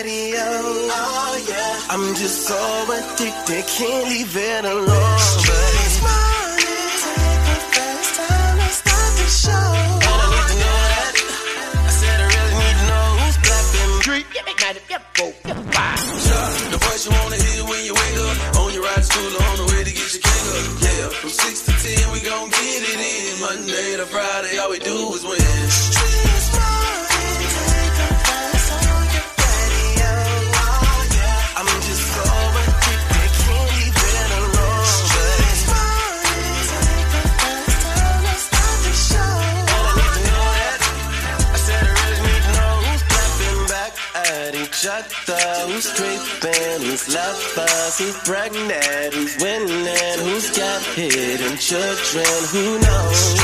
Radio. Oh yeah, I'm just so addicted, can't leave it alone. Streetz morning, take a verse, time to start the show. And I need to know that. I said I really need to know who's clapping. Street, yeah, make night, yeah, four, yeah, five. The voice you wanna hear when you wake up. On your ride to school on the way to get your king up. Yeah, from 6 to 10, we gon' get it in. Monday to Friday, all we do is win. At each other. Who's creeping? Who's lovers? Who's pregnant? Who's winning? Who's got hidden children? Who knows?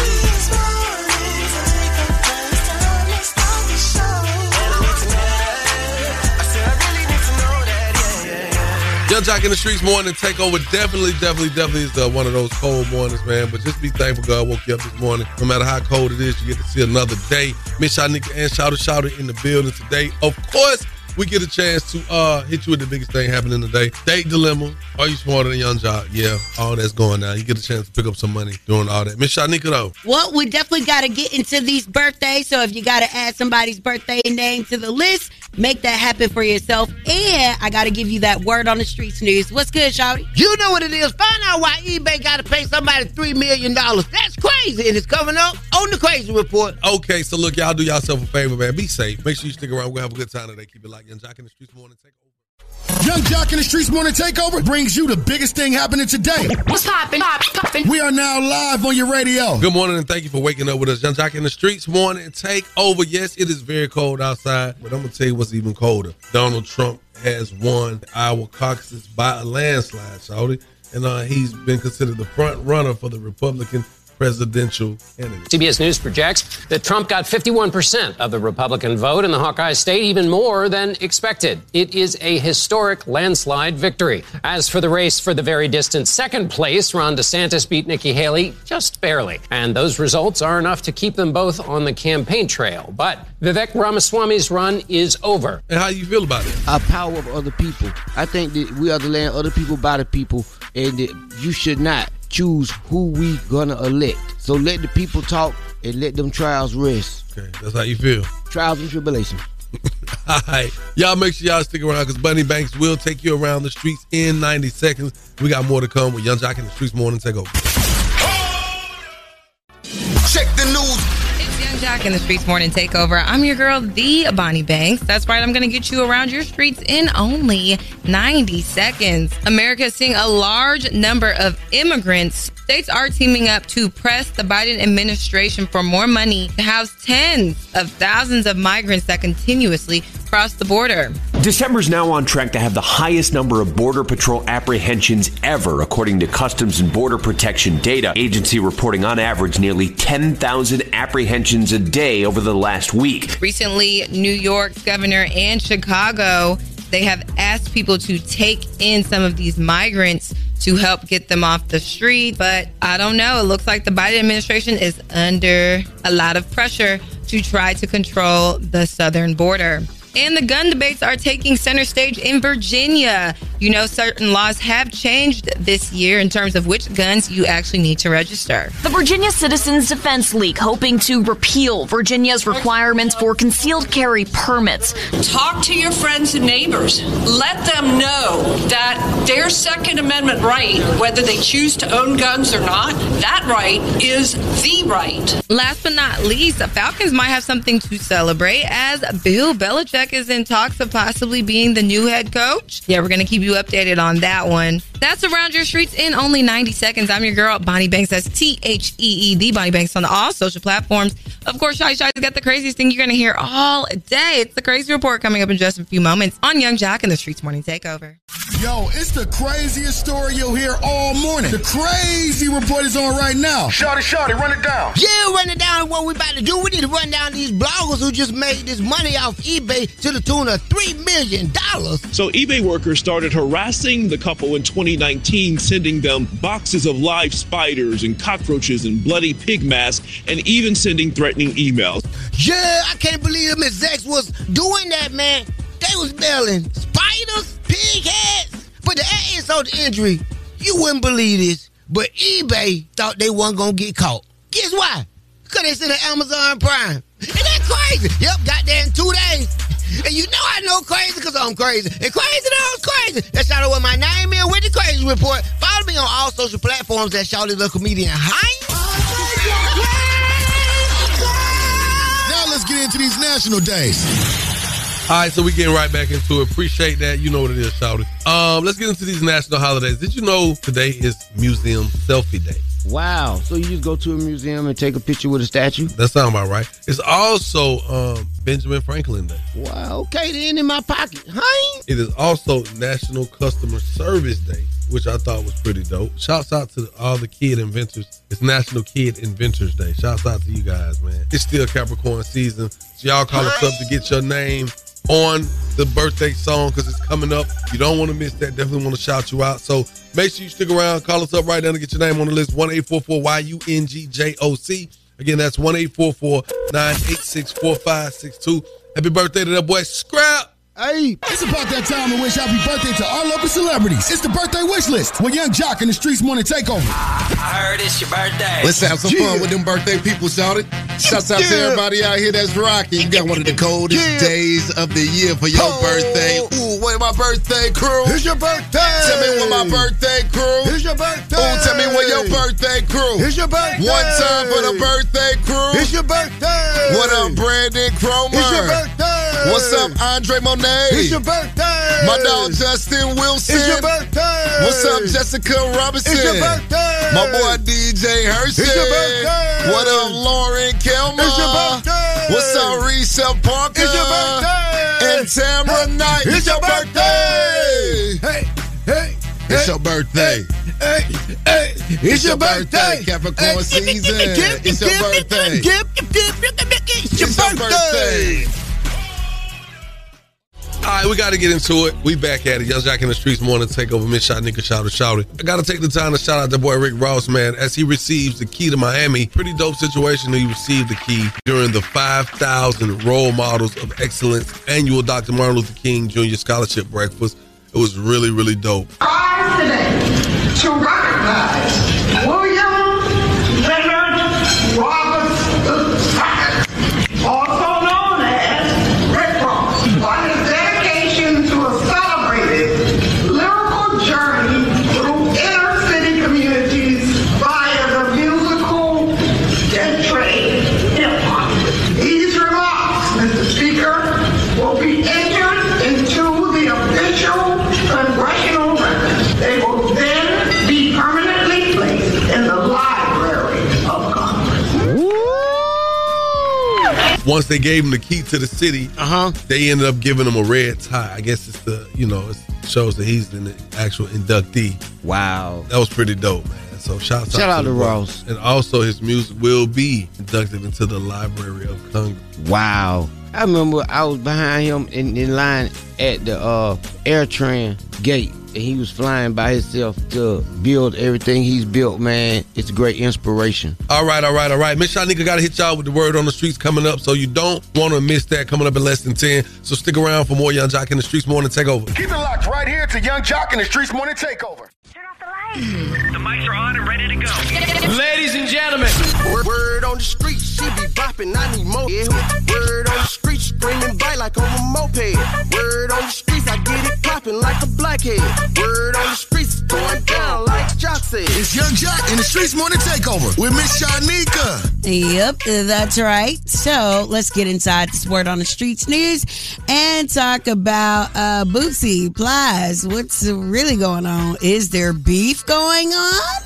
Yung Joc in the Streetz morning takeover definitely, definitely, definitely is uh, one of those cold mornings, man. But just be thankful God woke you up this morning. No matter how cold it is, you get to see another day. Miss Shyneka and Shawty Shawty in the building today. Of course, we get a chance to uh hit you with the biggest thing happening today. Date dilemma. Are you smarter than Yung Joc? Yeah, all that's going down. You get a chance to pick up some money doing all that. Miss Shyneka though. Well, we definitely got to get into these birthdays. So if you got to add somebody's birthday name to the list, make that happen for yourself. And I got to give you that word on the streets news. What's good, Shawty? You know what it is. Find out why eBay got to pay somebody $3 million. That's crazy. And it's coming up on the Crazy Report. Okay, so look, y'all do yourself a favor, man. Be safe. Make sure you stick around. We're gonna have a good time today. Keep it like Yung Joc in the Streetz morning takeover. Yung Joc in the Streetz Morning Takeover brings you the biggest thing happening today. What's poppin'? Poppin'. We are now live on your radio. Good morning and thank you for waking up with us. Yung Joc in the Streetz morning take over. Yes, it is very cold outside, but I'm gonna tell you what's even colder. Donald Trump has won Iowa caucuses by a landslide, Shawty, and uh, he's been considered the front runner for the Republican presidential candidate. CBS News projects that Trump got 51% of the Republican vote in the Hawkeye state, even more than expected. It is a historic landslide victory. As for the race for the very distant second place, Ron DeSantis beat Nikki Haley just barely. And those results are enough to keep them both on the campaign trail. But Vivek Ramaswamy's run is over. And how do you feel about it? A power of other people. I think that we are the land, other people by the people, and that you should not choose who we gonna elect. So let the people talk and let them trials rest. Okay, that's how you feel. Trials and tribulations. All right. Y'all make sure y'all stick around because Bunny Banks will take you around the streets in 90 seconds. We got more to come with Yung Joc in the Streetz Morning Takeover. Check the news. Joc in the Streetz Morning Takeover. I'm your girl, the Bonnie Banks. That's right, I'm going to get you around your streets in only 90 seconds. America is seeing a large number of immigrants. States are teaming up to press the Biden administration for more money to house tens of thousands of migrants that continuously cross the border. December's now on track to have the highest number of Border Patrol apprehensions ever, according to Customs and Border Protection data. Agency reporting on average nearly 10,000 apprehensions a day over the last week. Recently, New York's governor and Chicago, they have asked people to take in some of these migrants to help get them off the street. But I don't know. It looks like the Biden administration is under a lot of pressure to try to control the southern border. And the gun debates are taking center stage in Virginia. You know, certain laws have changed this year in terms of which guns you actually need to register. The Virginia Citizens Defense League hoping to repeal Virginia's requirements for concealed carry permits. Talk to your friends and neighbors. Let them know that their Second Amendment right, whether they choose to own guns or not, that right is the right. Last but not least, the Falcons might have something to celebrate as Bill Belichick Jack is in talks of possibly being the new head coach. Yeah, we're going to keep you updated on that one. That's Around Your Streetz in only 90 seconds. I'm your girl, Bonnie Banks. That's T H E E, the Bonnie Banks on all social platforms. Of course, Shy Shy's got the craziest thing you're going to hear all day. It's the Crazy Report coming up in just a few moments on Yung Joc and the Streets Morning Takeover. Yo, it's the craziest story you'll hear all morning. The crazy report is on right now. Shawty, shawty, run it down. Yeah, run it down. What we about to do? We need to run down these bloggers who just made this money off eBay to the tune of three million dollars. So eBay workers started harassing the couple in 2019, sending them boxes of live spiders and cockroaches and bloody pig masks, and even sending threatening emails. Yeah, I can't believe them execs was doing that, man. They was mailing spiders, pig heads. But the insult to injury, you wouldn't believe this, but eBay thought they wasn't gonna get caught. Guess why? Because they sent an Amazon Prime. Isn't that crazy? Yep, got there in two days. And you know I know crazy because I'm crazy. And crazy knows crazy. That's out of what my name is with the Crazy Report. Follow me on all social platforms at Shawty the Comedian. Hi. Now let's get into these national days. All right, so we getting right back into it. Appreciate that. You know what it is, Shawty. Um, let's get into these national holidays. Did you know today is Museum Selfie Day? Wow. So you just go to a museum and take a picture with a statue? That sounds about right. It's also um, Benjamin Franklin Day. Wow. Okay, then in my pocket. Hi. It is also National Customer Service Day, which I thought was pretty dope. Shouts out to all the kid inventors. It's National Kid Inventors Day. Shouts out to you guys, man. It's still Capricorn season. So y'all call us up to get your name on the birthday song because it's coming up. You don't want to miss that. Definitely want to shout you out. So make sure you stick around. Call us up right now to get your name on the list. 1 844 Y-U-N-G-J-O-C. Again, that's 1 844 986 4562. Happy birthday to that boy Scrap. Hey, it's about that time to wish happy birthday to our local celebrities. It's the birthday wish list with Yung Joc and the Streetz Morning Takeover. I heard it's your birthday. Let's have some fun with them birthday people, shout it. Shouts out to everybody out here that's rocking. You got one of the coldest Yeah. days of the year for your Oh. birthday. Ooh, where my birthday crew? It's your birthday. Tell me what my birthday crew. It's your birthday. Ooh, tell me where your birthday crew. It's your birthday. One time for the birthday crew. It's your birthday. What up, Brandon Cromer? It's your birthday. What's up, Andre Monet? It's your birthday. My dog Justin Wilson. It's your birthday. What's up, Jessica Robinson? It's your birthday. My boy DJ Hershey. It's your birthday. What up, Lauren Kelmer? It's your birthday. What's up, Risa Parker? It's your birthday. And Tamara Knight. It's your birthday. Hey, hey. It's hey, your birthday. Hey, hey, it's your birthday. Capricorn season. It's your birthday. It's your birthday. All right, we got to get into it. We back at it. Yung Joc in the Streetz morning to take over. Miss Shyneka Shout Shout it. I got to take the time to shout out the boy Rick Ross, man, as he receives the key to Miami. Pretty dope situation. that He received the key during the 5,000 Role Models of Excellence annual Dr. Martin Luther King Jr. Scholarship Breakfast. It was really, really dope. rise today to recognize Once they gave him the key to the city, Uh huh. they ended up giving him a red tie. I guess it's the, you know, it shows that he's an actual inductee. Wow. That was pretty dope, man. So shout, Shout out the to bro. Ross. And also his music will be inducted into the Library of Congress. Wow. I remember I was behind him in, in line at the uh, AirTran gate, and he was flying by himself to build everything he's built, man. It's a great inspiration. All right, all right, all right. Miss Shyneka got to hit y'all with the word on the streets coming up, so you don't want to miss that coming up in less than 10. So stick around for more Yung Joc in the Streetz morning takeover. Keep it locked right here to Yung Joc in the Streetz Morning Takeover. Turn off the lights. The mics are on and ready to go. Ladies and gentlemen, Word, word on the street, she be bopping, I need more. Yeah. Word on the street, screaming bite like on a moped. Word on the streets, I get it popping like a blackhead. Word on the streets, going down like jock said. It's Yung Joc in the Streetz Morning Takeover with Miss Shyneka. Yep, that's right. So let's get inside this word on the streets news and talk about uh, Boosie Plies. What's really going on? Is there beef going on?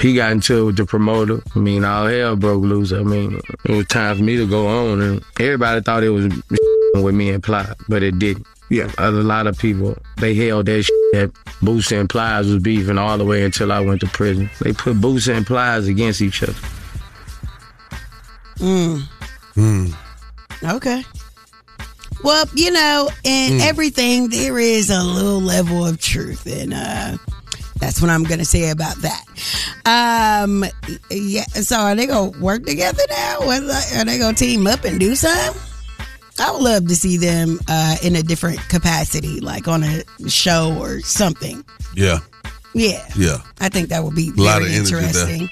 he got into it with the promoter. I mean, all hell broke loose. I mean, it was time for me to go on, and everybody thought it was with me and Ply, but it didn't. Yeah, a lot of people they held that shit that Boosie and Plies was beefing all the way until I went to prison. They put Boosie and Plies against each other. Mm. Hmm. Okay. Well, you know, in Mm. everything there is a little level of truth, and uh, that's what I'm going to say about that. Um, yeah. So are they going to work together now? Are they going to team up and do something? I would love to see them uh, in a different capacity, like on a show or something. Yeah. Yeah. Yeah. I think that would be A lot very of interesting.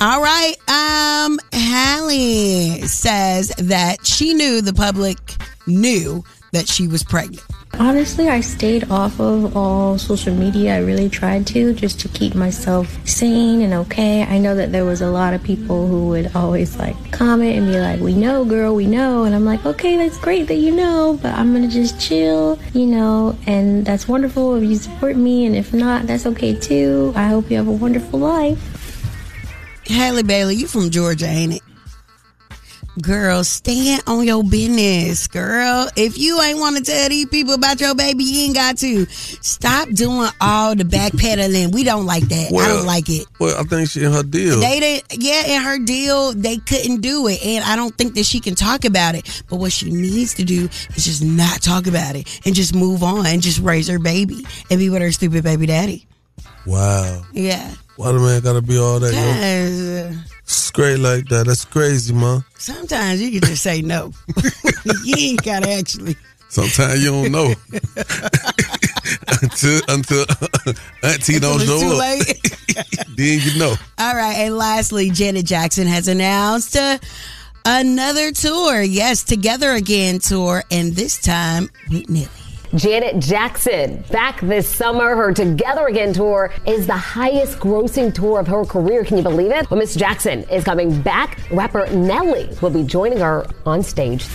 All right. Um, Halle says that she knew the public knew that she was pregnant. Honestly, I stayed off of all social media. I really tried to just to keep myself sane and okay. I know that there was a lot of people who would always like comment and be like, "We know, girl, we know." And I'm like, "Okay, that's great that you know, but I'm going to just chill, you know, and that's wonderful if you support me and if not, that's okay too. I hope you have a wonderful life." Halle Bailey, you from Georgia, ain't it? Girl, stand on your business, girl. If you ain't want to tell these people about your baby, you ain't got to. Stop doing all the backpedaling. We don't like that. I don't like it. Well, I think she in her deal. They didn't, yeah, in her deal, they couldn't do it. And I don't think that she can talk about it. But what she needs to do is just not talk about it and just move on and just raise her baby and be with her stupid baby daddy. wow. Yeah. Why the man gotta be all that? Straight like that. That's crazy, man. sometimes you can just say no. you ain't got to actually. Sometimes you don't know until until Auntie don't show too up. late. then you know. All right, and lastly, Janet Jackson has announced uh, another tour. Yes, Together Again tour, and this time with Nelly. Janet Jackson back this summer. Her Together Again tour is the highest grossing tour of her career. Can you believe it? Well, Miss Jackson is coming back. Rapper Nelly will be joining her on stage.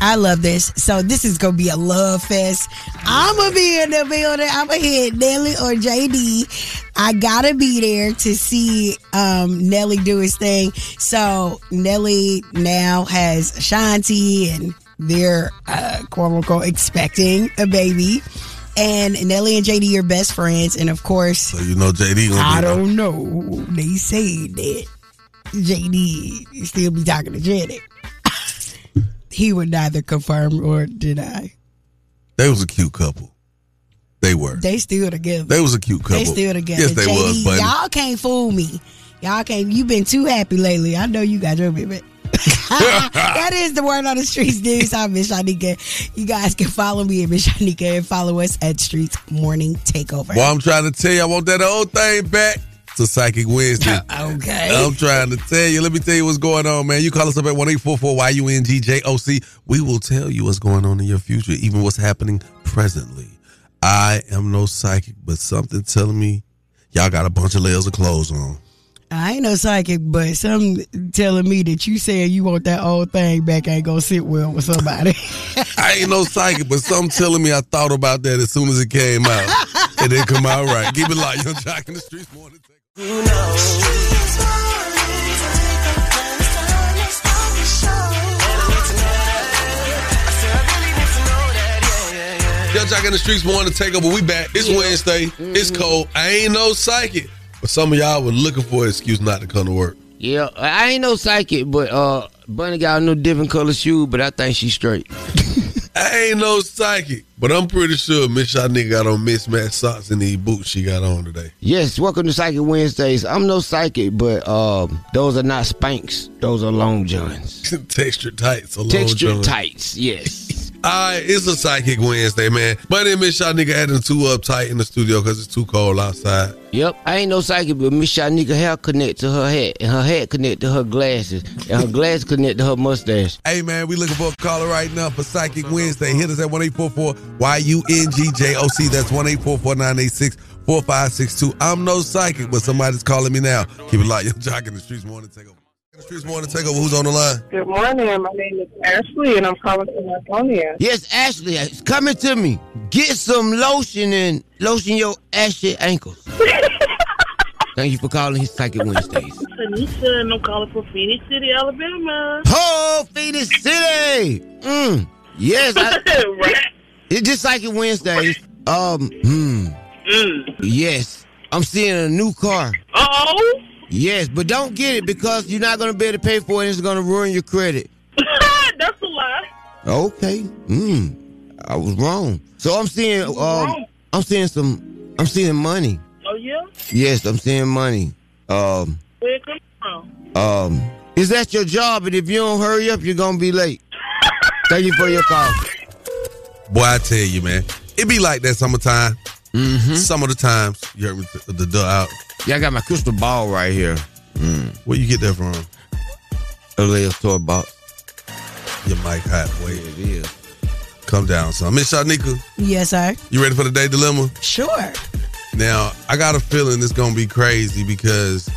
I love this. So this is gonna be a love fest. I'm gonna be in the building. I'm gonna hit Nelly or JD. I gotta be there to see um, Nelly do his thing. So Nelly now has Shanti, and they're uh, quote unquote expecting a baby. And Nelly and JD are best friends, and of course, So you know JD I don't know. They say that JD still be talking to Janet. he would neither confirm or deny. They was a cute couple. They were. They still together. They was a cute couple. They still together. Yes, they JD, was, buddy. Y'all can't fool me. Y'all can't. You've been too happy lately. I know you got your baby. that is the word on the streets news. I'm Miss Shyneka. You guys can follow me at Miss Shyneka and follow us at Streetz Morning Takeover. Well, I'm trying to tell you, I want that old thing back to Psychic Wednesday. okay. I'm trying to tell you. Let me tell you what's going on, man. You call us up at 1 YUNGJOC. We will tell you what's going on in your future, even what's happening presently. I am no psychic, but something telling me y'all got a bunch of layers of clothes on. I ain't no psychic, but some telling me that you saying you want that old thing back ain't gonna sit well with somebody. I ain't no psychic, but some telling me I thought about that as soon as it came out. it didn't come out right. Keep it light. Yung Joc in the streets morning. Yung Joc in the streets morning take over. We back. It's Wednesday. It's cold. I ain't no psychic. But some of y'all were looking for an excuse not to come to work. Yeah, I ain't no psychic, but uh, Bunny got a new different color shoe, but I think she's straight. I ain't no psychic, but I'm pretty sure Miss Shyneka got on mismatched socks and these boots she got on today. Yes, welcome to Psychic Wednesdays. I'm no psychic, but um, those are not Spanx. Those are Long Johns. Texture tights. alone, Texture John. tights, yes. All right, it's a psychic Wednesday, man. My name is Shyneka adding too uptight in the studio because it's too cold outside. Yep, I ain't no psychic, but Miss Shyneka hair connect to her hat, and her hat connect to her glasses, and her glasses connect to her mustache. Hey, man, we looking for a caller right now for Psychic Wednesday. Hit us at 1 844 YUNGJOC. That's 1 844 986 4562. I'm no psychic, but somebody's calling me now. Keep it locked. Yung Joc in the streets morning take over. The streets morning take over. Who's on the line? Good morning. My name is Ashley, and I'm calling from Laconia. Yes, Ashley, it's coming to me. Get some lotion and lotion your ashy ankles. Thank you for calling his Psychic Wednesdays. Tanisha, and I'm calling from Phenix City, Alabama. Oh, Phenix City! Mm. Yes, I, it's just like Psychic Wednesdays. Um, hmm. Yes, I'm seeing a new car. Oh, Yes, but don't get it because you're not going to be able to pay for it. It's going to ruin your credit. that's a lie. Okay. Hmm. I was wrong. So I'm seeing. Um, wrong? I'm seeing some. I'm seeing money. Oh yeah, Yes, I'm seeing money. Um. where it come from? Um. Is that your job? And if you don't hurry up, you're gonna be late. Thank you for your call. Boy, I tell you, man, it be like that summertime. Mm-hmm. Some of the times, you heard me t- the duh out. Yeah, I got my crystal ball right here. Mm. Where you get that from? A little toy box. Your mic hot. Wait, it is. Come down, son. Miss Shyneka, Yes, sir. you ready for the day dilemma? Sure. Now, I got a feeling it's gonna be crazy because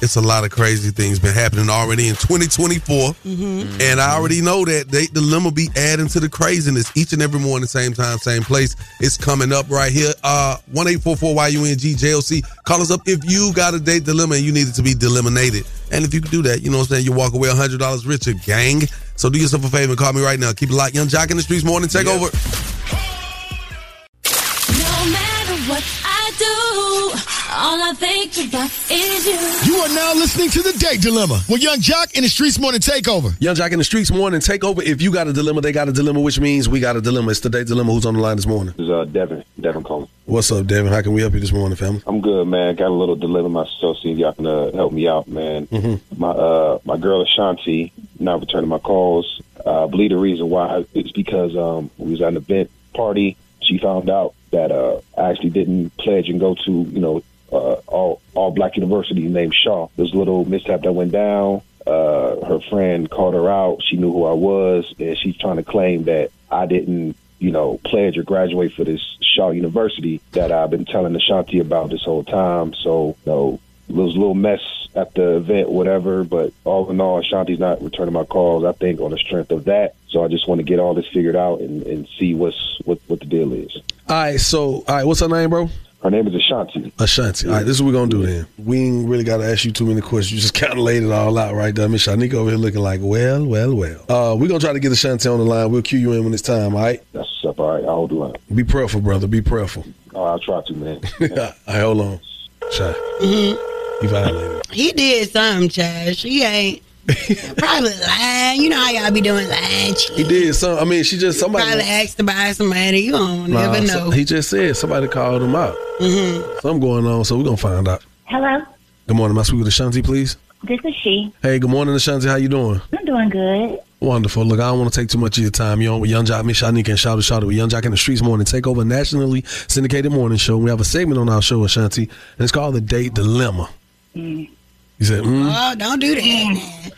it's a lot of crazy things been happening already in 2024. Mm-hmm. And I already know that date dilemma be adding to the craziness each and every morning, same time, same place. It's coming up right here. Uh one eight four four Y U N G J O C. Call us up if you got a date dilemma and you need it to be eliminated. And if you can do that, you know what I'm saying, you walk away hundred dollars richer, gang. So do yourself a favor and call me right now. Keep it locked. Yung Joc in the streets morning. Take over. No matter what I do, all I think about is you. You are now listening to the Date Dilemma with Yung Joc in the Streetz Morning Takeover. Yung Joc in the streets morning. Take over. If you got a dilemma, they got a dilemma, which means we got a dilemma. It's the date dilemma. Who's on the line this morning? This is uh, Devin. Devin calling. What's up, Devin? How can we help you this morning, family? I'm good, man. Got a little dilemma myself. See if y'all can uh, help me out, man. Mm-hmm. My uh, my girl Ashanti not returning my calls. Uh, I believe the reason why is because um, we was at an event party. She found out that uh, I actually didn't pledge and go to you know all all black university named Shaw. A little mishap that went down. Uh, her friend called her out. She knew who I was, and she's trying to claim that I didn't, you know, pledge or graduate for this Shaw University that I've been telling Ashanti about this whole time. So, you know, it was a little mess at the event, whatever. But all in all, Ashanti's not returning my calls. I think on the strength of that. So I just want to get all this figured out and, and see what's what what the deal is. All right, so all right, what's her name, bro? Her name is Ashanti. Ashanti. All right, this is what we're gonna do then. We ain't really gotta ask you too many questions. You just kind of laid it all out right there. Miss Shyneka over here looking like, well, well, well. Uh, we're gonna try to get Ashanti on the line. We'll cue you in when it's time. All right. That's what's up. All right, I'll hold the line. Be prayerful, brother. Be prayerful. Oh, I'll try to, man. all right, hold on. Shy. Mm-hmm. You violated. He did something, Chad. She ain't probably lying. You know how y'all be doing lying. He did some. I mean, she just somebody. Probably asked to buy somebody. You don't Nah, never so- know. he just said somebody called him out. Mm-hmm. Something going on, so we're gonna find out. Hello, Good morning. Am I speaking with Ashanti, please? this is she. Hey, good morning, Ashanti. How you doing? I'm doing good. Wonderful. Look, I don't want to take too much of your time. You're on with Yung Joc, Miss Shyneka, and Shawty, Shout It with Yung Joc in the Streetz Morning. Take over nationally syndicated morning show. We have a segment on our show, Ashanti, and it's called The Date Dilemma. Mm. You said, mm. Oh, don't do that.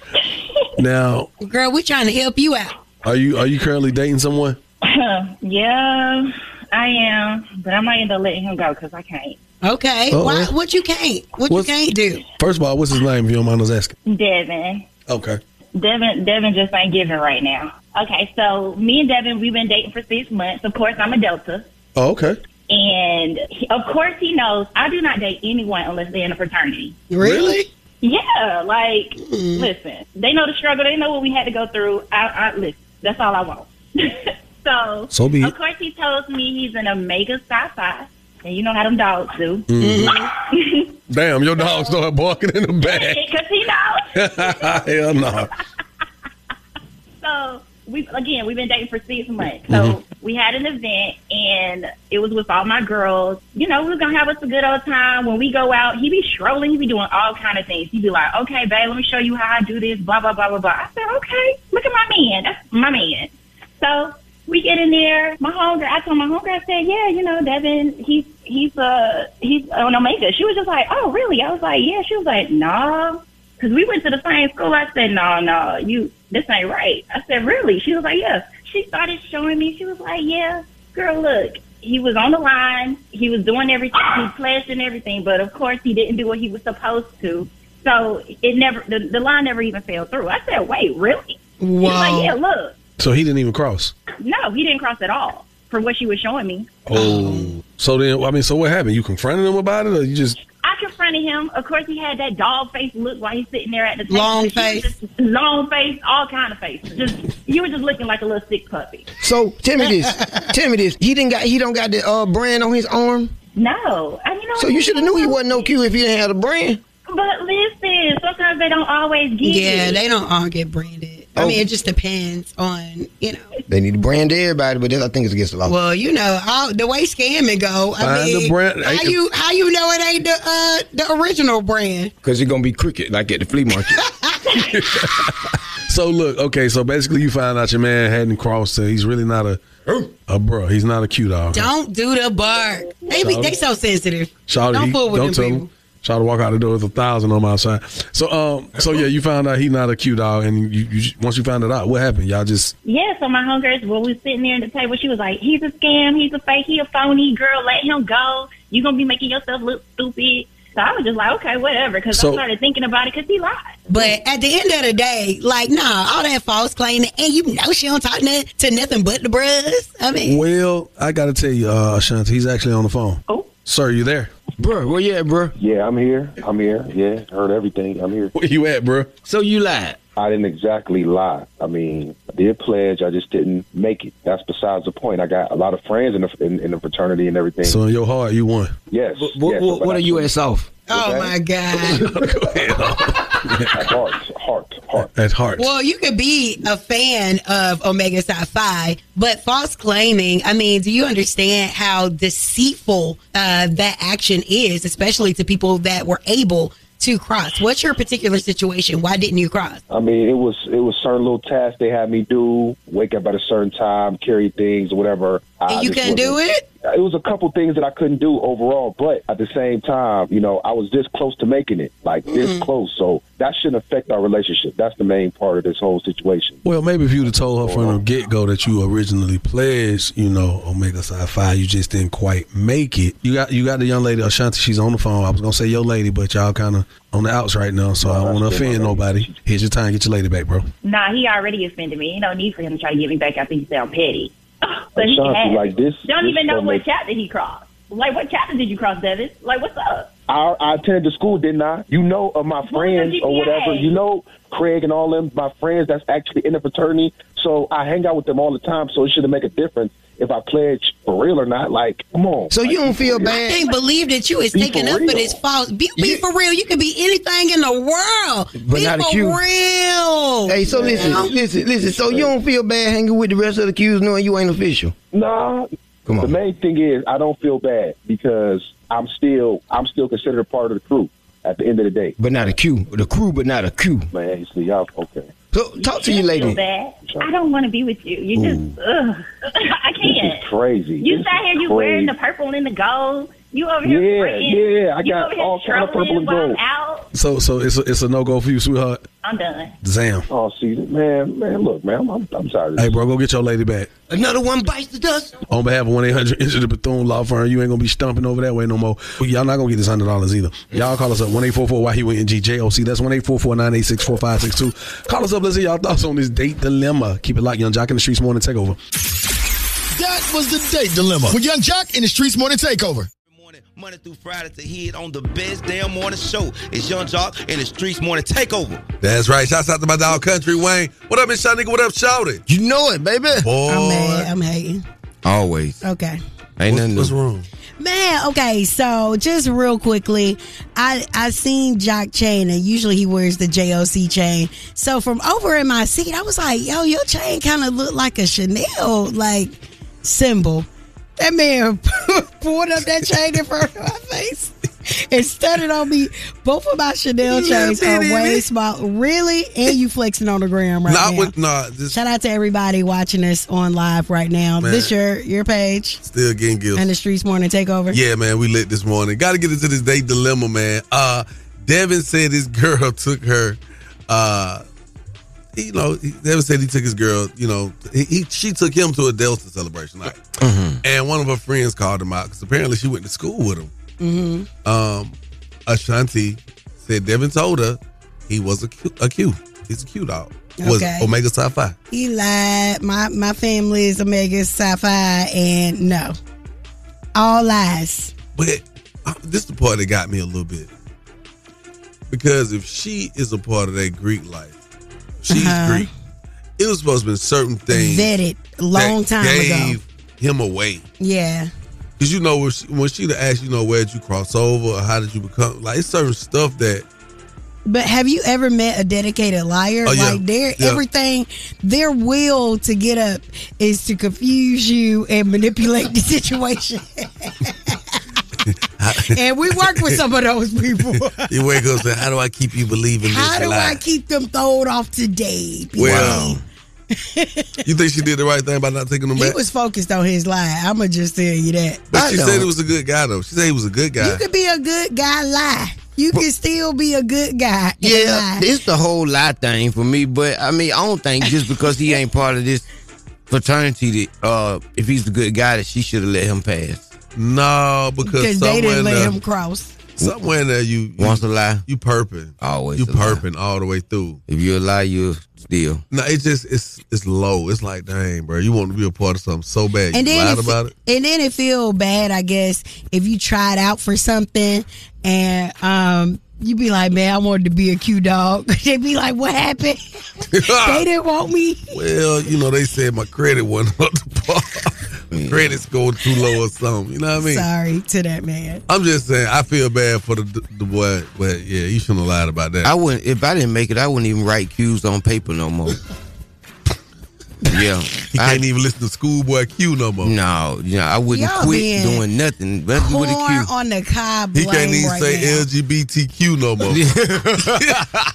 now, Girl, we're trying to help you out. are you are you currently dating someone? yeah, I am, but I might end up letting him go because I can't. Okay. Uh-oh. Why, what you can't? What What's- you can't do? First of all, what's his name, if you don't mind us asking? Devin. Okay. Devin, Devin just ain't giving right now. Okay, so me and Devin, we've been dating for six months. Of course, I'm a Delta. Oh, okay. And he, of course, he knows I do not date anyone unless they're in a fraternity. Really? Yeah, like, listen, they know the struggle. They know what we had to go through. I, I listen. That's all I want. so, So be it. of course, he tells me he's an Omega Psi Phi, and you know how them dogs do. Mhm. Damn, your dog started barking in the back. Because he knows. Hell no. So we again we've been dating for six months. So Mhm. We had an event and it was with all my girls. You know, we was gonna have us a good old time. When we go out, he be strolling, he be doing all kind of things. He be like, Okay, babe, let me show you how I do this, blah blah blah blah blah. I said, Okay, look at my man. That's my man. So we get in there. My homegirl, I told my homegirl, I said, yeah, you know, Devin, he's he's uh he's on Omega. She was just like, oh, really? I was like, yeah. She was like, no, because we went to the same school. I said, no, no, you this ain't right. I said, really? She was like, yeah. She started showing me. She was like, yeah, girl, look, he was on the line. He was doing everything. He pledged and everything, but of course he didn't do what he was supposed to. So it never the, the line never even fell through. I said, "Wait, really?" Wow. like, "Yeah, look, So he didn't even cross. no, he didn't cross at all." For what she was showing me, Oh. So then, I mean, so what happened? You confronted him about it, or you just? I confronted him. Of course, he had that dog face look while he's sitting there at the table. Long just- long face, all kind of faces. Just you were just looking like a little sick puppy. So tell me this. tell me this. He didn't got he don't got the uh, brand on his arm. No, I, you know. So you should have knew he wasn't no Q if he didn't have the brand. But listen, sometimes they don't always get Yeah, it. they don't all get branded. I Oh. mean, it just depends on you know. They need to brand everybody, but that, I think it's against the law. Well, you know, all, the way scamming go. I Find the mean, brand- how you how you know it ain't the uh, the original brand? Because it's gonna be crooked, like at the flea market. So look, okay, so basically you find out your man hadn't crossed. So he's really not a a bro. He's not a cute dog. Don't do the bark. They be they so sensitive. Shout don't fool with don't them tell people. him. Shout to walk out the door with a thousand on my side. So um, so yeah, you found out he's not a cute dog, and you, you once you found it out, what happened? Y'all just Yeah, so my homegirls, when we was sitting there at the table, she was like, he's a scam, he's a fake, he a phony, girl, let him go. you going to be making yourself look stupid. So I was just like, okay, whatever, because So- I started thinking about it because he lied. But at the end of the day, like, nah, all that false claiming, and you know she don't talk to, to nothing but the bros. I mean, well, I got to tell you, uh, Ashanti, he's actually on the phone. Oh, sir, you there? Bro, where you at, bro? Yeah, I'm here. I'm here. Yeah, heard everything. I'm here. Where you at, bro? So you lied. I didn't exactly lie. I mean, I did pledge. I just didn't make it. That's besides the point. I got a lot of friends in the in, in the fraternity and everything. So in your heart, you won. yes. What, yes, what, but what are you at, South? Oh my God. Heart, heart, heart. At heart. Well, you could be a fan of Omega Psi Phi, but false claiming, I mean, do you understand how deceitful uh, that action is, especially to people that were able to cross? What's your particular situation? Why didn't you cross? I mean, it was it was certain little tasks they had me do. Wake up at a certain time, carry things, or whatever. I And you just couldn't do it? It was a couple things that I couldn't do overall, but at the same time, you know, I was this close to making it, like this Mm-hmm. close. So that shouldn't affect our relationship. That's the main part of this whole situation. Well, maybe if you'd have told her from the get go that you originally pledged, you know, Omega Psi Phi, you just didn't quite make it. You got you got the young lady Ashanti. She's on the phone. I was gonna say your lady, but y'all kind of on the outs right now, so I don't want to offend nobody. Here's your time. Get your lady back, bro. Nah, he already offended me. Ain't no need for him to try to get me back after he sound petty. But he Ashanti, like this- Don't this even know what chapter he crossed. Like, what chapter did you cross, Davis? Like, what's up? I, I attended the school, didn't I? You know of my friends or whatever. You know Craig and all them, my friends that's actually in the fraternity. So I hang out with them all the time. So it shouldn't make a difference if I pledge for real or not. Like, come on. So you don't feel bad? I bad? can't believe that you is Be taking up for real. this false. Be, be for real. You can be anything in the world. But be not a for Q. real. Hey, so listen, listen, listen. So you don't feel bad hanging with the rest of the Qs knowing you ain't official? Nah. Come on. The main thing is I don't feel bad because I'm still I'm still considered a part of the crew at the end of the day. But not a Q. The crew, but not a Q. Man, you see, y'all okay. So talk to you, feel lady. bad. I don't want to be with you. You just, ugh. I can't. Crazy. You This sat here, you wearing the purple and the gold. You over here Yeah, praying. yeah, I You got all kind of trolling purple and gold. out. So so it's a, it's a no go for you, sweetheart. I'm done. Zam. Oh, see, man, man, look, man, I'm, I'm sorry. Hey, bro, go get your lady back. Another one bites the dust. On behalf of 1 800 Enter the Bethune Law Firm, you ain't gonna be stumping over that way no more. Y'all not gonna get this $100 either. Y'all call us up 1 844 Why He Went GJOC. That's 1 844 986 4562. Call us up. Let's hear y'all thoughts on this date dilemma. Keep it locked, Yung Joc in the Streetz Morning Takeover. That was the date dilemma with Yung Joc in the Streetz Morning Takeover. Monday through Friday to hit on the best damn morning show. It's Yung Joc in the Streetz Morning Takeover. That's right. Shouts out to my dog Country Wayne. What up, Miss Shyneka? What up, Shawty? You know it, baby. Boy. I'm mad. I'm hating. Always. Okay. Ain't nothing What's new. wrong? Man, okay, so just real quickly, I I seen Jock chain and usually he wears the JOC chain. So from over in my seat, I was like, yo, your chain kind of looked like a Chanel like symbol. That man pulled up that chain in front of my face and studded on me. Both of my Chanel chains are way small. Really? And you flexing on the gram right Not now. with nah. Just Shout out to everybody watching us on live right now. Man. This your your page still getting guilty. and the Streetz Morning Takeover. Yeah, man, we lit this morning. Got to get into this date dilemma, man. Uh, Devin said his girl took her uh you know, he never said he took his girl. You know, he, he she took him to a Delta celebration night, and one of her friends called him out because apparently she went to school with him. Mm-hmm. Um, Ashanti said Devin told her he was a Q. A Q. He's a Q dog. Was Okay. Omega Psi Phi. He lied. My my family is Omega Psi Phi, and no, all lies. But uh, this is the part that got me a little bit. Because if she is a part of that Greek life, she's Uh-huh. Greek. It was supposed to be certain things Vetted a long that time gave ago. him away. Yeah. Because you know when she, when she'd ask, you know, where did you cross over or how did you become? Like it's certain stuff that But have you ever met a dedicated liar? Oh, yeah. Like their Yeah. everything, their will to get up is to confuse you and manipulate the situation. and we work with some of those people. you wake up and say, "How do I keep you believing How this do lie?" I keep them thrown off today? well, you think she did the right thing by not taking them He back? was focused on his lie. I'ma just tell you that. but she said he was a good guy, though. She said he was a good guy. You could be a good guy, lie. You can still be a good guy. Yeah, lie. it's the whole lie thing for me. But I mean, I don't think just because he ain't part of this fraternity, that uh, if he's the good guy, that she should have let him pass. No, because because they didn't in let there- him cross. Somewhere in there, you, you Once a lie, you perping, always you a lie. perping all the way through. If you lie, you steal. No, it's just it's it's low. It's like, dang, bro, you want to be a part of something so bad, And you then lied it, about it. and then it feel bad, I guess, if you tried out for something and um you be like, man, I wanted to be a Q dog. they be like, what happened? they didn't want me. Well, you know, they said my credit wasn't up to par. Credit's going too low or something. You know what I mean? Sorry to that man. I'm just saying, I feel bad for the the boy, but yeah, you shouldn't have lied about that. I wouldn't. If I didn't make it, I wouldn't even write cues on paper no more. Yeah, he can't even listen to Schoolboy Q no more. No, yeah, I wouldn't Y'all quit doing nothing. Nothing with a Corn Q. on the cob He can't even right say now. LGBTQ no more.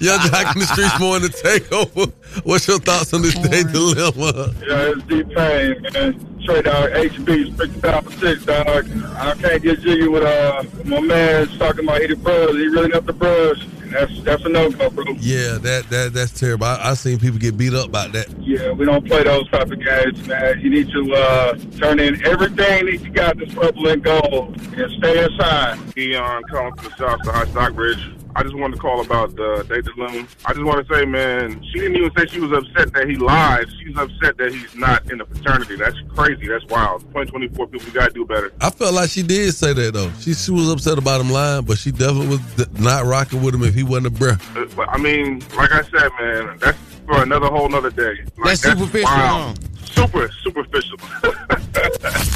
Yung Joc in the streets more to take over. What's your thoughts on this day dilemma? Yeah, it's deep pain, man. Straight dog, HB, six down for six, dog. I can't get jiggy with uh my man talking about he the brush. He really not the brush. And that's that's a no go, bro. Yeah, that that that's terrible. I, I seen people get beat up by that. Yeah, we don't play those type of games, man. You need to uh turn in everything that you got this purple and gold and stay inside. Eon calling from the South Side Stockbridge. I just wanted to call about the date dilemma. I just want to say, man, she didn't even say she was upset that he lied. She's upset that he's not in the fraternity. That's crazy. That's wild. 2024 people, we gotta do better. I felt like she did say that though. She she was upset about him lying, but she definitely was not rocking with him if he wasn't a bruh. Uh, But I mean, like I said, man, that's for another whole nother day. Like, That's superficial, wild. Super superficial.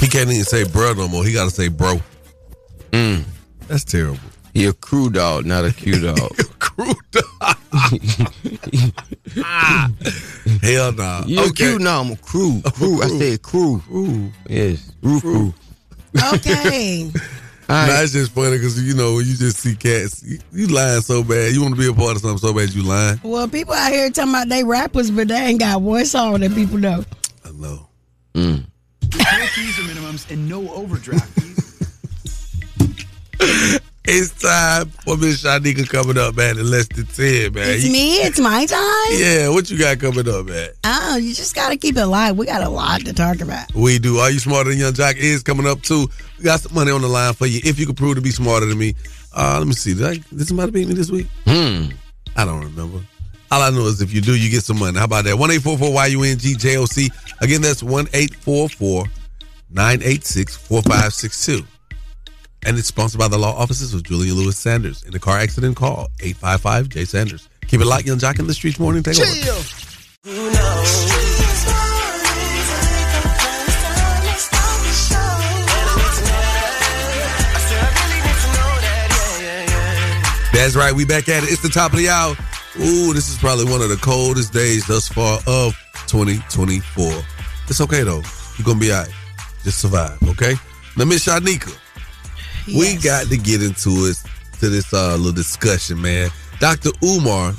He can't even say bruh no more. He got to say bro. Mm. That's terrible. He a crew dog, not a cute dog. crew dog. Hell no. You a Q? No, I'm a crew. Crew. I said crew. Crew. Yes, roof crew. Okay. Nah, it's just funny because you know when you just see cats, you, you lying so bad. You want to be a part of something so bad you lying. well, people out here talking about they rappers, but they ain't got one song that people know. I know. Mm. No fees or minimums and no overdraft fees. It's time for Miss Shyneka coming up, man, in less than 10, man. It's you, me. It's my time. Yeah, what you got coming up, man? Oh, you just got to keep it live. We got a lot to talk about. We do. Are You Smarter Than Yung Joc is coming up, too. We got some money on the line for you if you can prove to be smarter than me. Uh, let me see. Did, I, did somebody beat me this week? Hmm. I don't remember. All I know is if you do, you get some money. How about that? 1 YUNGJOC. Again, that's 1 986 4562. And it's sponsored by the law offices of Julian Lewis Sanders. In a car accident, call 855 J Sanders. Keep it locked, Yung Joc in the streets morning. Take over. That's right. We back at it. It's the top of the hour. Ooh, this is probably one of the coldest days thus far of 2024. It's okay though. You're gonna be all right. Just survive, okay? Now, Miss Shanika, we got to get into it to this uh, little discussion, man. Dr. Umar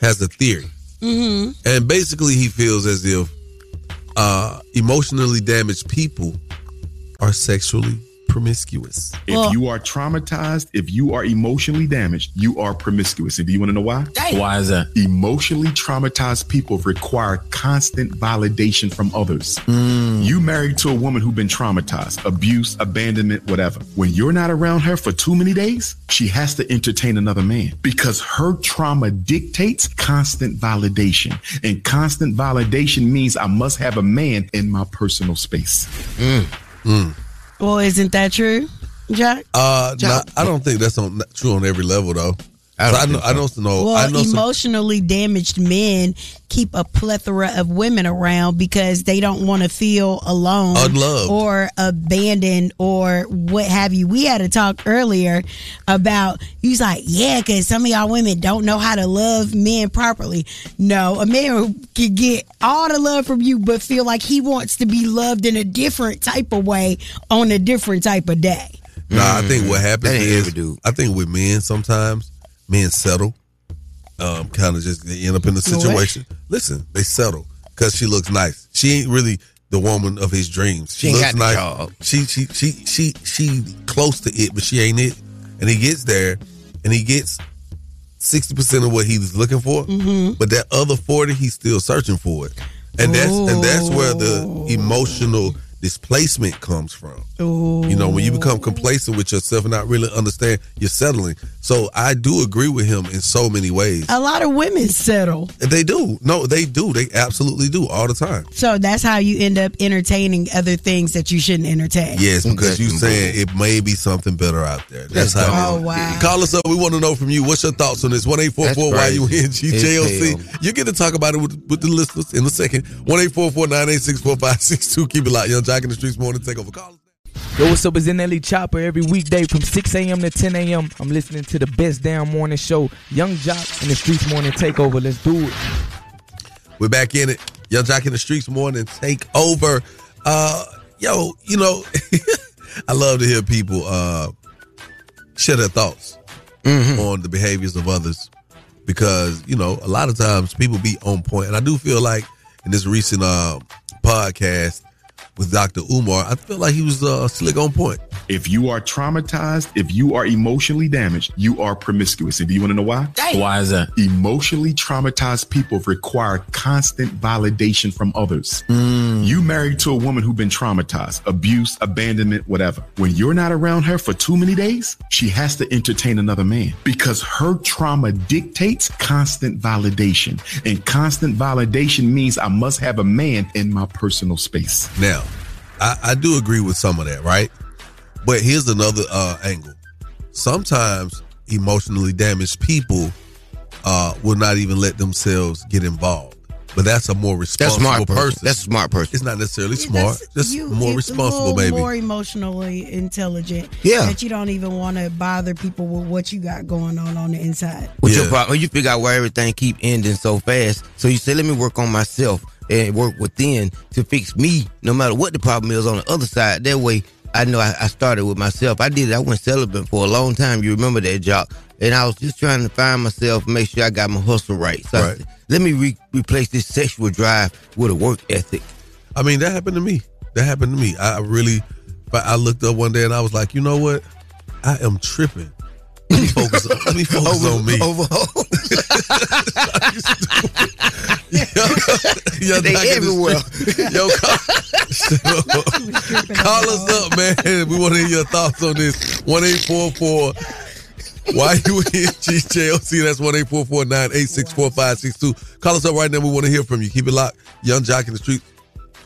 has a theory, Mm-hmm. and basically he feels as if uh, emotionally damaged people are sexually promiscuous. If you are traumatized, if you are emotionally damaged, you are promiscuous. And do you want to know why? Why is that? Emotionally traumatized people require constant validation from others. Hmm. You married to a woman who's been traumatized, abuse, abandonment, whatever. When you're not around her for too many days, she has to entertain another man because her trauma dictates constant validation. And constant validation means I must have a man in my personal space. Hmm. Hmm. Well, isn't that true, Joc? Uh, nah, I don't think that's on, true on every level though. I, I know. I know. know well, I know some, emotionally damaged men keep a plethora of women around because they don't want to feel alone, Unloved. or abandoned, or what have you. We had a talk earlier about. He's like, yeah, because some of y'all women don't know how to love men properly. No, a man can get all the love from you, but feel like he wants to be loved in a different type of way on a different type of day. Nah, I think what happens is I think with men sometimes men settle, um, kind of just they end up in the What? situation. Listen, they settle because she looks nice. She ain't really the woman of his dreams. She, She looks nice. job. She she she she she close to it, but she ain't it. And he gets there, and he gets sixty percent of what he's looking for. Mm-hmm. But that other forty, he's still searching for it, and that's and that's where the emotional displacement comes from. You know, when you become complacent with yourself and not really understand, you're settling. So I do agree with him in so many ways. A lot of women settle. They do. No, they do. They absolutely do all the time. So that's how you end up entertaining other things that you shouldn't entertain. Yes, because you saying it may be something better out there. That's how. Oh, wow. Call us up. We want to know from you. What's your thoughts on this? One eight four four Y U N G J O C. You get to talk about it with, with the listeners in a second. One eight four four nine eight six four five six two. Keep it locked. Yung Joc in the Streetz morning. Take over. Call. Us. Yo, what's up? It's NLE Chopper every weekday from 6 a.m. to 10 a.m. I'm listening to the best damn morning show, Yung Joc in the Streetz Morning Takeover. Let's do it. We're back in it. Yung Joc in the Streetz morning. Takeover. Uh, yo, you know, I love to hear people uh share their thoughts on the behaviors of others because you know a lot of times people be on point, and I do feel like in this recent uh podcast with Dr. Umar, I feel like he was uh slick on point. If you are traumatized, if you are emotionally damaged, you are promiscuous. And do you want to know why? Why is that? Emotionally traumatized people require constant validation from others. You married to a woman who's been traumatized, abuse, abandonment, whatever. When you're not around her for too many days, she has to entertain another man because her trauma dictates constant validation. And constant validation means I must have a man in my personal space. Now, I, I do agree with some of that, right? But here's another uh, angle. Sometimes emotionally damaged people uh, will not even let themselves get involved. But that's a more responsible smart person. person. That's a smart person. It's not necessarily smart, just You- more responsible, little maybe. More emotionally intelligent. Yeah. That you don't even want to bother people with what you got going on on the inside. What's your problem? You figure out why everything keep ending so fast. So you say, let me work on myself and work within to fix me, no matter what the problem is on the other side. That way, I know I, I started with myself. I did it. I went celibate for a long time. You remember that job? And I was just trying to find myself, make sure I got my hustle right. So said, let me re- replace this sexual drive with a work ethic. I mean, that happened to me. That happened to me. I really, I looked up one day and I was like, you know what? I am tripping. Let me focus. on, let me focus on me. Yo, They Doc in everywhere. Yo, call, call us up, man. We want to hear your thoughts on this. One eight four four. Y U N G J O C. That's one eight four four nine eight six four five six two. Call us up right now. We want to hear from you. Keep it locked. Yung Joc in the street.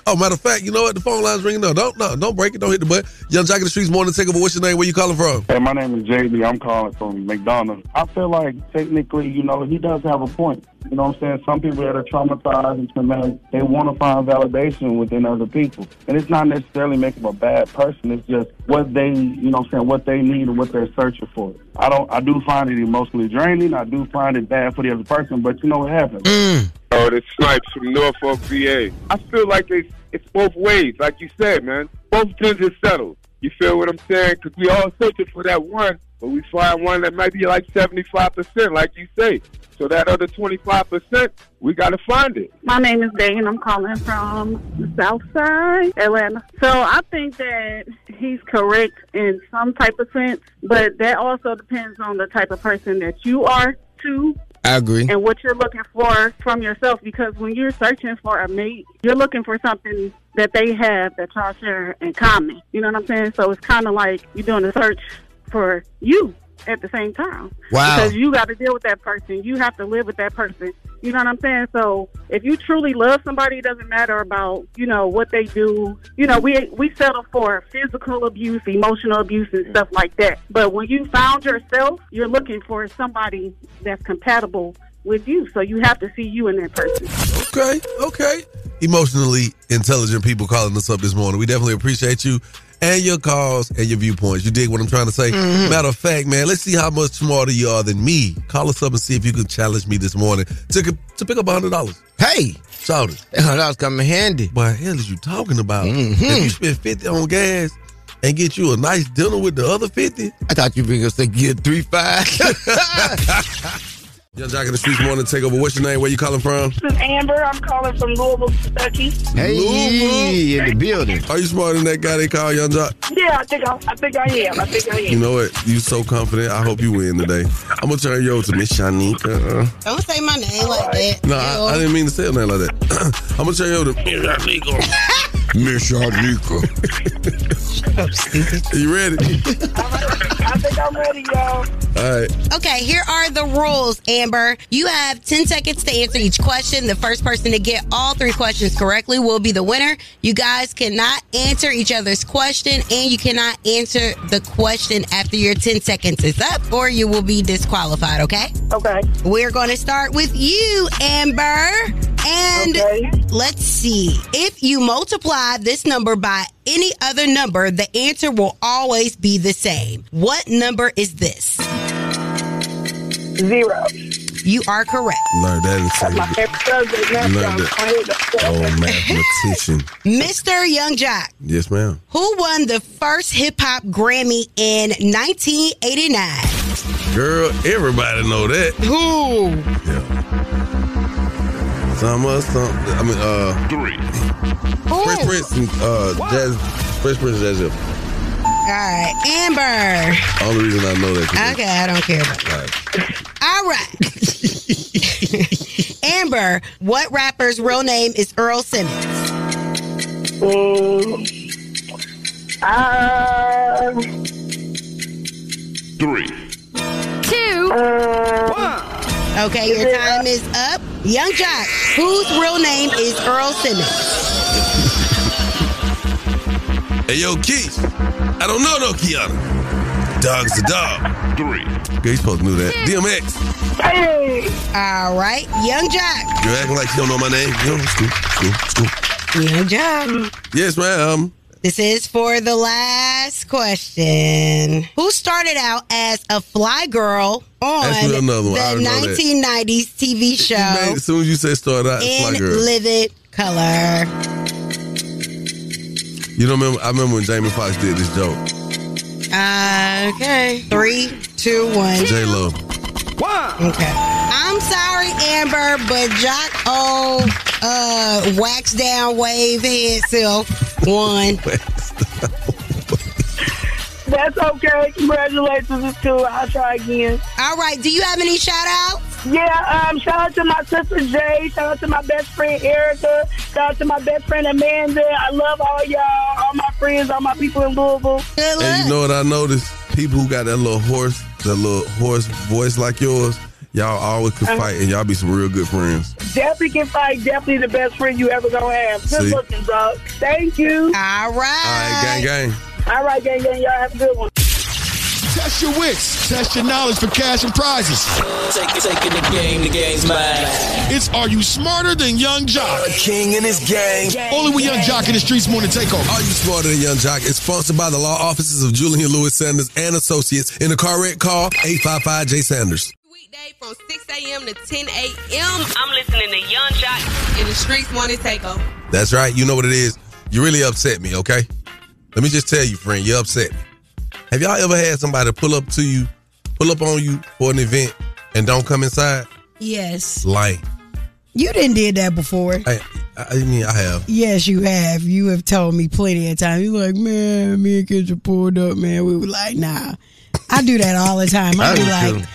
Oh, matter of fact, you know what? The phone line's ringing. No, don't no, don't break it. Don't hit the button. Yung Joc in the Streetz. Morning. Take over. What's your name? Where you calling from? Hey, my name is JB. I'm calling from McDonald's. I feel like technically, you know, he does have a point. You know what I'm saying? Some people that are traumatized and traumatic, they want to find validation within other people. And it's not necessarily making them a bad person. It's just what they, you know what I'm saying, what they need and what they're searching for. I don't, I do find it emotionally draining. I do find it bad for the other person, but you know what happens? Mm. Oh, this Snipes from Norfolk, VA. I feel like it's, it's both ways, like you said, man. Both tends to settle. You feel what I'm saying? Because we all searching for that one, but we find one that might be like 75%, like you say. So that other 25%, we got to find it. My name is Day, and I'm calling from the South Side, Atlanta. So I think that he's correct in some type of sense, but that also depends on the type of person that you are too. I agree. And what you're looking for from yourself, because when you're searching for a mate, you're looking for something that they have that y'all share in common. You know what I'm saying? So it's kind of like you're doing a search for you at the same time. Wow. Because you got to deal with that person. You have to live with that person. You know what I'm saying? So if you truly love somebody, it doesn't matter about you know what they do. You know, we we settle for physical abuse, emotional abuse, and stuff like that. But when you found yourself, you're looking for somebody that's compatible with you. So you have to see you in that person. Okay, okay. Emotionally intelligent people calling us up this morning. We definitely appreciate you and your calls and your viewpoints. You dig what I'm trying to say? Mhm. Matter of fact, man, let's see how much smarter you are than me. Call us up and see if you can challenge me this morning to, to pick up $100. Hey! Shout it. That was coming handy. What the hell is you talking about? Mhm. If you spend 50 on gas and get you a nice dinner with the other 50? I thought you were going to say get three five. Yung Joc in the Streetz morning take over. What's your name? Where you calling from? This is Amber. I'm calling from Louisville, Kentucky. Hey, in the building. Are you smarter than that guy they call Yung Joc? Yeah, I think I, I think I am. I think I am. You know what? You so confident. I hope you win today. I'm gonna turn you over to Miss Shyneka. Don't say my name like that. no, I, I didn't mean to say it like that. I'm gonna turn you over to Miss Shyneka. Miss Shyneka. you ready? I think I'm ready, y'all. All right. Okay, here are the rules, Amber. You have 10 seconds to answer each question. The first person to get all three questions correctly will be the winner. You guys cannot answer each other's question, and you cannot answer the question after your 10 seconds is up, or you will be disqualified, okay? Okay. We're going to start with you, Amber. And let's see. If you multiply this number by any other number, the answer will always be the same. What number is this? Zero. You are correct. Learn that in My second. that's Learn. Oh, mathematician. Mr. Yung Joc, Yes, ma'am. who won the first hip hop Grammy in 1989? Girl, everybody know that. Who? Summer, some. I mean, uh, three. Fresh Prince and uh, Jazz. Fresh Prince and Jazz. All right, Amber. Only reason I know that. 'cause Okay, I don't care about that. All right. Amber, what rapper's real name is Earl Simmons? Uh, Three. Two. Okay, your time is up. Yung Joc, whose real name is Earl Simmons? Hey, yo, Keith. I don't know no Kiana. Dog's the dog. Three. Girl, you supposed to know that. DMX. Hey. All right, Yung Joc. You're acting like you don't know my name. You know, school, school, school. Yung Joc. Yes, ma'am. This is for the last question. Who started out as a fly girl on Ask me another one. I the already know that. 1990s TV show made- as soon as you say start out, in my girl. Living Color? You don't remember? I remember when Jamie Foxx did this joke. Uh, okay. Three, two, one. J Lo. Okay. I'm sorry, Amber, but Jock O uh wax down wave head self won. That's okay. Congratulations, it's cool. I'll try again. All right. Do you have any shout outs? Yeah, um, shout out to my sister Jay. Shout out to my best friend Erica. Shout out to my best friend Amanda. I love all y'all, all my friends, all my people in Louisville. And you know what I noticed? People who got that little horse, that little horse voice like yours, y'all always could Uh-huh. fight and y'all be some real good friends. Definitely can fight. Definitely the best friend you ever gonna have. Good See? looking, dog. Thank you. All right. All right, gang, gang. All right, gang, gang. Y'all have a good one. Test your wits. Test your knowledge for cash and prizes. Take, taking the game, the game's mine. It's Are You Smarter Than Yung Joc? A king in his gang. Only with Yung Joc in the Streetz more morning takeover. Are you smarter than Yung Joc? It's sponsored by the law offices of Julian Lewis Sanders and Associates. In a car wreck, call 855 J Sanders. Weekday from 6 a.m. to 10 a.m. I'm listening to Yung Joc in the Streetz morning takeover. That's right. You know what it is. You really upset me, okay? Let me just tell you, friend, you upset me. Have y'all ever had somebody pull up to you, pull up on you for an event and don't come inside? Yes. Like, You didn't did that before. I, I mean, I have. Yes, you have. You have told me plenty of times. You're like, man, me and kids are pulled up, man. We were like, nah. I do that all the time. I, I be like.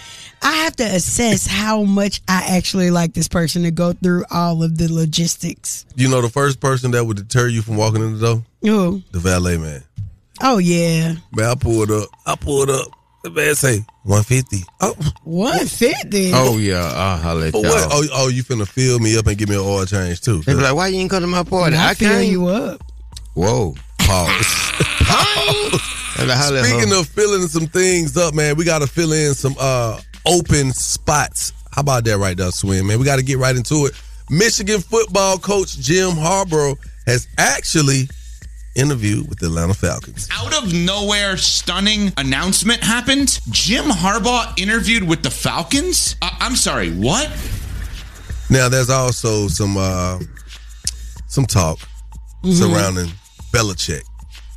I have to assess how much I actually like this person to go through all of the logistics. You know, the first person that would deter you from walking in the door, Who? the valet man. Oh yeah, Man, I pulled up. I pulled up. The man say one fifty. Oh, one fifty. Oh yeah, I'll holler at y'all. what? Oh, oh, you finna fill me up and give me an oil change too? They be like, why you ain't come to my party? I I fill can't. you up. Whoa. Pause. And I holler at Speaking of filling some things up, man, we got to fill in some uh open spots. How about that right there, Swim? Man, we got to get right into it. Michigan football coach Jim Harbaugh has actually interviewed with the Atlanta Falcons. Out of nowhere, stunning announcement happened. Jim Harbaugh interviewed with the Falcons. Uh, I'm sorry, what? Now, there's also some uh some talk Mhm. surrounding Belichick.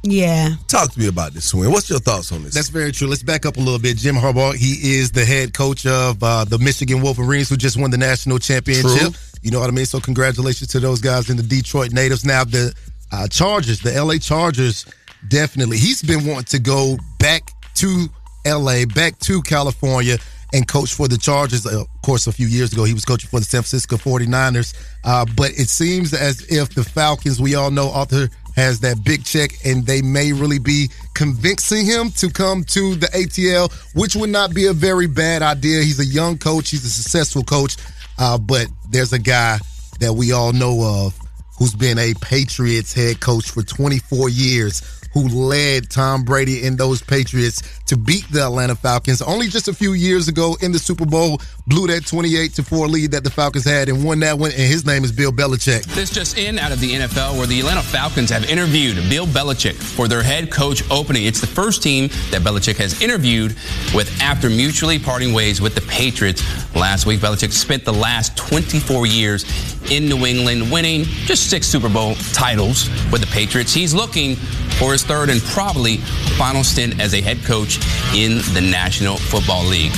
Yeah. Talk to me about this, Swim. What's your thoughts on this? That's very true. Let's back up a little bit. Jim Harbaugh, he is the head coach of uh, the Michigan Wolverines, who just won the national championship. True. You know what I mean? So congratulations to those guys in the Detroit natives. Now the uh, Chargers, the LA Chargers, definitely. He's been wanting to go back to LA, back to California. And coach for the Chargers. Uh, Of course, a few years ago, he was coaching for the San Francisco 49ers. Uh, but it seems as if the Falcons, we all know Arthur has that big check, and they may really be convincing him to come to the ATL, which would not be a very bad idea. He's a young coach, he's a successful coach, uh, but there's a guy that we all know of who's been a Patriots head coach for 24 years. Who led Tom Brady and those Patriots to beat the Atlanta Falcons only just a few years ago in the Super Bowl, blew that 28 to 4 lead that the Falcons had and won that one. And his name is Bill Belichick. This just in out of the NFL where the Atlanta Falcons have interviewed Bill Belichick for their head coach opening. It's the first team that Belichick has interviewed with after mutually parting ways with the Patriots last week. Belichick spent the last 24 years in New England winning just six Super Bowl titles with the Patriots. He's looking for his third and probably final stint as a head coach in the National Football League.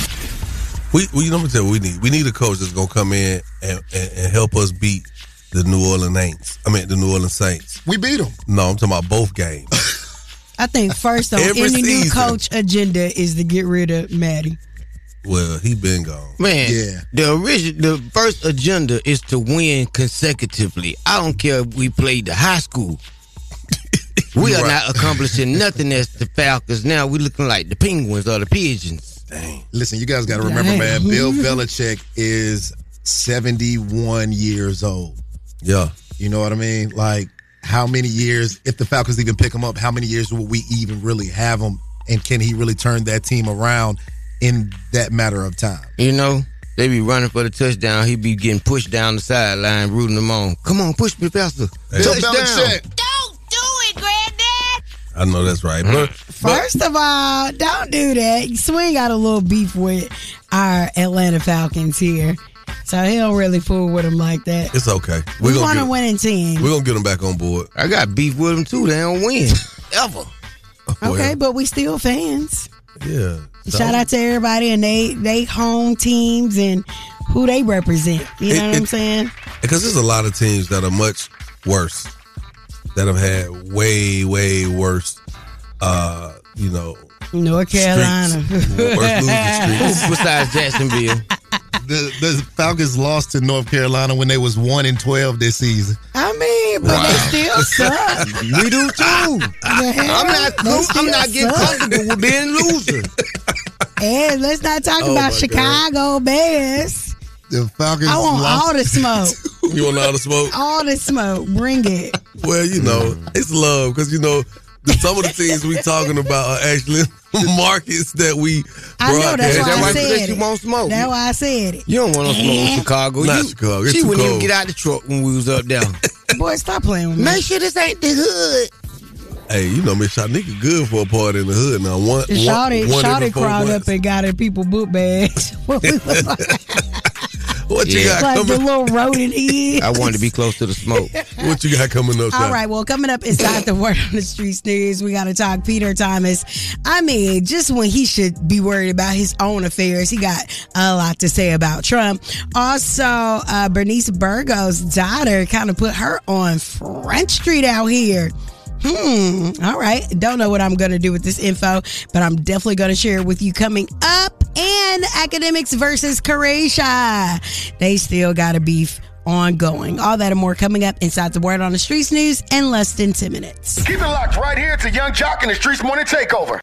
We, we you know what tell you what we need. We need a coach that's gonna come in and, and, and help us beat the New Orleans Saints. I mean the New Orleans Saints. We beat them. No, I'm talking about both games. I think first on Every any new coach agenda is to get rid of Maddie. well, he been gone. Man, yeah. the original, the first agenda is to win consecutively. I don't care if we played the high school. we You are right. not accomplishing nothing as the Falcons. Now we looking like the Penguins or the Pigeons. Listen, you guys got to remember, man, Bill Belichick is 71 years old. Yeah. You know what I mean? Like, how many years, if the Falcons even pick him up, how many years will we even really have him? And can he really turn that team around in that matter of time? You know, they be running for the touchdown. He be getting pushed down the sideline, rooting them on. Come on, push me faster. Bill Touchdown. Belichick. I know that's right. But, First of all, don't do that. Swing got a little beef with our Atlanta Falcons here. So he don't really fool with them like that. it's okay. We We're want gonna to get, win in team. we're gonna get him back on board. I got beef with them too. They don't win. Ever. Oh, okay, but we still fans. Yeah. Shout out to everybody and they they home teams and who they represent. You know It- what I'm saying? Because there's a lot of teams that are much worse, that have had way, way worse, uh, you know, North Carolina. Worst losing streaks. Besides Jacksonville. The, the Falcons lost to North Carolina when they was 1 and 12 this season. I mean, but they still suck. we do too. I'm not. I'm not getting suck. comfortable with being a loser. And let's not talk Oh, about my Chicago Bears. The Falcons I want lost. all the smoke. you want all the smoke? all the smoke. Bring it. Well, you know, it's love because you know the, some of the things we talking about are actually markets that we. I know that's broadcast. why I said you it. won't smoke. That's why I said it. You don't want no smoke in Chicago. Not you, Chicago. It's She too wouldn't even get out the truck when we was up there. Boy, stop playing with me. Make sure this ain't the hood. Hey, you know, Miss Shyneka good for a party in the hood now. One, one, Shawty, one Shawty every four crawled months. up and got her people boot bags. What we look like. What you got like the little rodent he is. I wanted to be close to the smoke. What you got coming up? All right, well, coming up inside the Word on the Streets news, we got to talk Peter Thomas. I mean, just when he should be worried about his own affairs, he got a lot to say about Trump. Also, uh, Bernice Burgos' daughter kind of put her on French Street out here. Hmm. All right. Don't know what I'm going to do with this info, but I'm definitely going to share it with you coming up. And academics versus Croatia. They still got a beef ongoing. All that and more coming up inside the Word on the Streets news in less than 10 minutes. Keep it locked right here to Yung Joc and the Streetz Morning Takeover.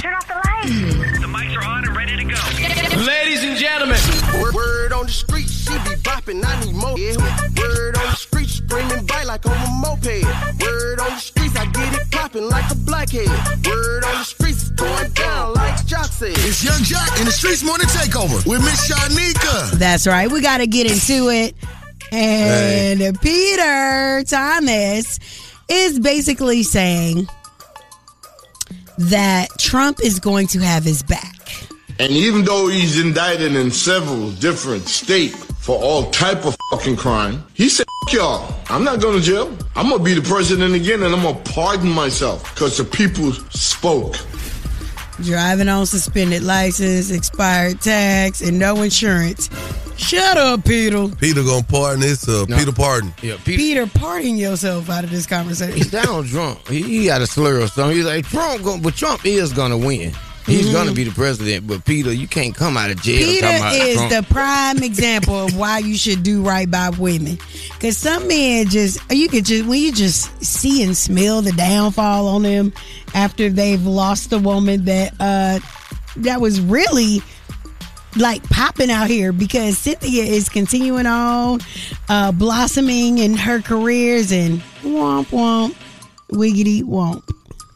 Turn off the lights. The mics are on and ready to go. Ladies and gentlemen. Word, word on the street, she be bopping, I need more. Yeah. Word on the street, screaming bite like on a moped. Word on the streets, I get it popping like a blackhead. Word on the streets, it's going down like Joc said. It's Yung Joc and the Streetz Morning Takeover with Miss Shyneka. That's right. We got to get into it. And Peter Thomas is basically saying that Trump is going to have his back. And even though he's indicted in several different states for all type of fucking crime, he said, "F- y'all, I'm not going to jail. I'm going to be the president again and I'm going to pardon myself because the people spoke. Driving on suspended license, expired tax, and no insurance. Shut up, Peter. Peter gonna pardon this. Uh, Peter pardon. Yeah, Peter, pardon yourself out of this conversation. He's down drunk. He, he got a slur or something. He's like, Trump, going, but Trump is gonna win. He's Mhm. gonna be the president. But Peter, you can't come out of jail. Peter about is Trump. the prime example of why you should do right by women. Cause some men just you could just when you just see and smell the downfall on them after they've lost a woman that uh that was really like popping out here because Cynthia is continuing on uh blossoming in her careers and womp womp wiggity womp.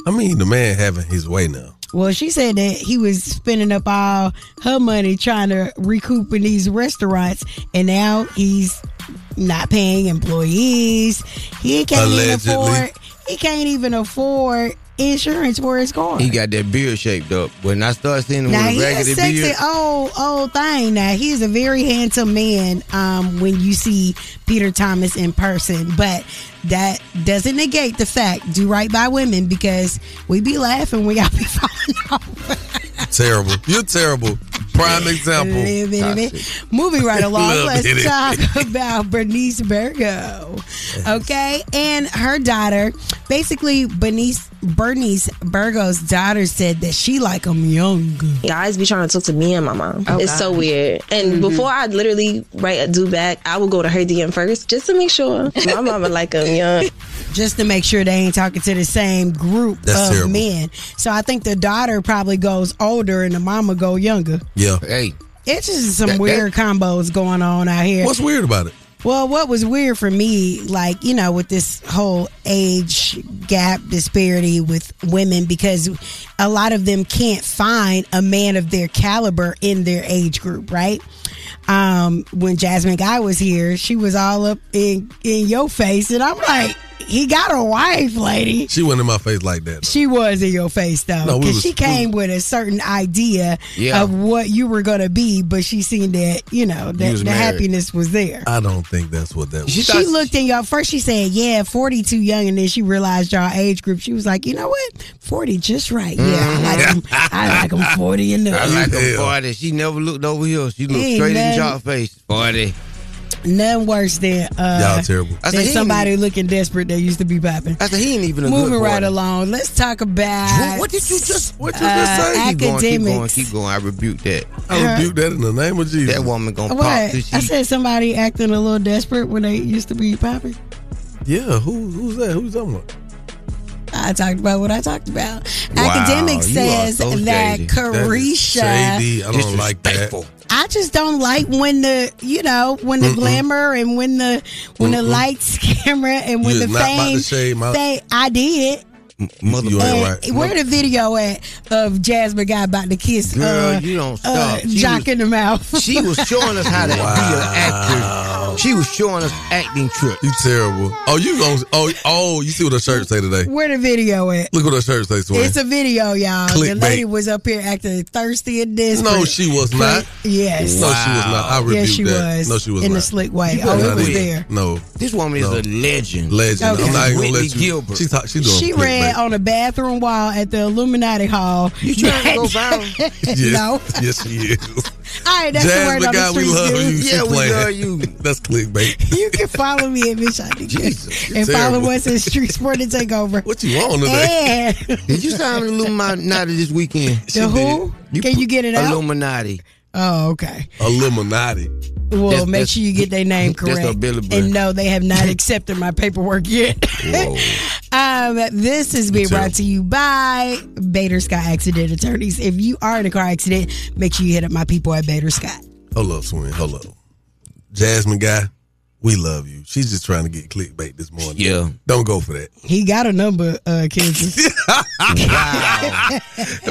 I mean, the man having his way now. Well, she said that he was spending up all her money trying to recoup in these restaurants, and now he's not paying employees. He can't even afford. He can't even afford insurance for his car. He got that beard shaped up. When I start seeing him Now with a he's a sexy beard, old old thing. Now he's a very handsome man. Um, when you see Peter Thomas in person, but that doesn't negate the fact do right by women because we be laughing when y'all be falling Terrible. You're terrible. Prime example. Little bit of it. Moving right along, Little let's bit talk about Bernice Burgo. Okay, and her daughter, basically Bernice Bernice Burgo's daughter said that she like him young. Guys be trying to talk to me and my mom. Oh, it's so weird. And Mhm. before I literally write a do back, I will go to her DM first just to make sure my mama like him young. Just to make sure they ain't talking to the same group That's of terrible. men. So I think the daughter probably goes older and the mama go younger. Yeah. Hey. It's just some That- that- weird combos going on out here. What's weird about it? Well, what was weird for me, like, you know, with this whole age gap disparity with women, because a lot of them can't find a man of their caliber in their age group, right? Um, when Jasmine Guy was here, she was all up in, in your face, and I'm like, he got a wife, lady. She went in my face like that. She was in your face though, because was- she came with a certain idea Yeah. of what you were gonna be, but she seen that you know that the married. happiness was there. I don't think that's what that was. She, looked in y'all first. She said, "Yeah, forty too young," and then she realized y'all age group. She was like, "You know what? Forty just right. Yeah, I like mm-hmm. them. I like them forty and up." I like him forty. She never looked over here. She looked Ain't straight in nothing- Joc's face. Forty. Nothing worse than uh, Y'all terrible. I said, than he somebody ain't- looking desperate that used to be popping. I said he ain't even a Moving good right party. along. Let's talk about What did you just? What you just say? Keep going, keep going, academics. keep going. I rebuke that. I rebuke that in the name of Jesus. That woman gonna What? pop. till I she- said somebody acting a little desperate when they used to be popping. Yeah, who who's that? Who's talking about? I talked about what I talked about. Wow, Academic you are says so that shady. That is Carisha. shady. I don't like that. I just don't like when the you know when the Mm-mm. glamour and when the when the Mm-mm. lights, camera, and when You the is not about to fame say I did. Mother, You ain't right. And where the video at of Jasmine guy about to kiss Girl, uh, you don't uh, stop. She Joc was- in the mouth? She was showing us how to be an actor. She was showing us acting trips. You terrible. Oh, you going oh oh you see what her shirt say today? Where the video at? Look what her shirt say, Swing. It's a video, y'all. The Clickbait. lady was up here acting thirsty and desperate. No, she was not. Yes. No, she was not. I rebuke Yes, she that. was. No, she was in not. a slick way. You Oh, it was there. No. This woman is a legend. Legend. Okay. I'm not even gonna Whitney let you. Gilbert. She talk, she doing She clickbait. Read on a bathroom wall at the Illuminati Hall. You trying to go viral? Yes, no. yes, she is. All right, that's the word the on guy the we love dude. you. She Yeah, we playing. love you. That's clickbait. You can follow me at Miss Jesus, and you're follow us at Street Sport and Takeover. What you want on today? And Did you sign with Illuminati this weekend? the who? Can you get it out? Illuminati. Oh, okay. Illuminati. Well, That's- make that's- sure you get their name correct. And no, they have not accepted my paperwork yet. um, this is being brought to you by Bader Scott Accident Attorneys. If you are in a car accident, make sure you hit up my people at Bader Scott. Hello, up, Hello. Jasmine guy, we love you. She's just trying to get clickbait this morning. Yeah. Don't go for that. He got a number, uh, Kansas.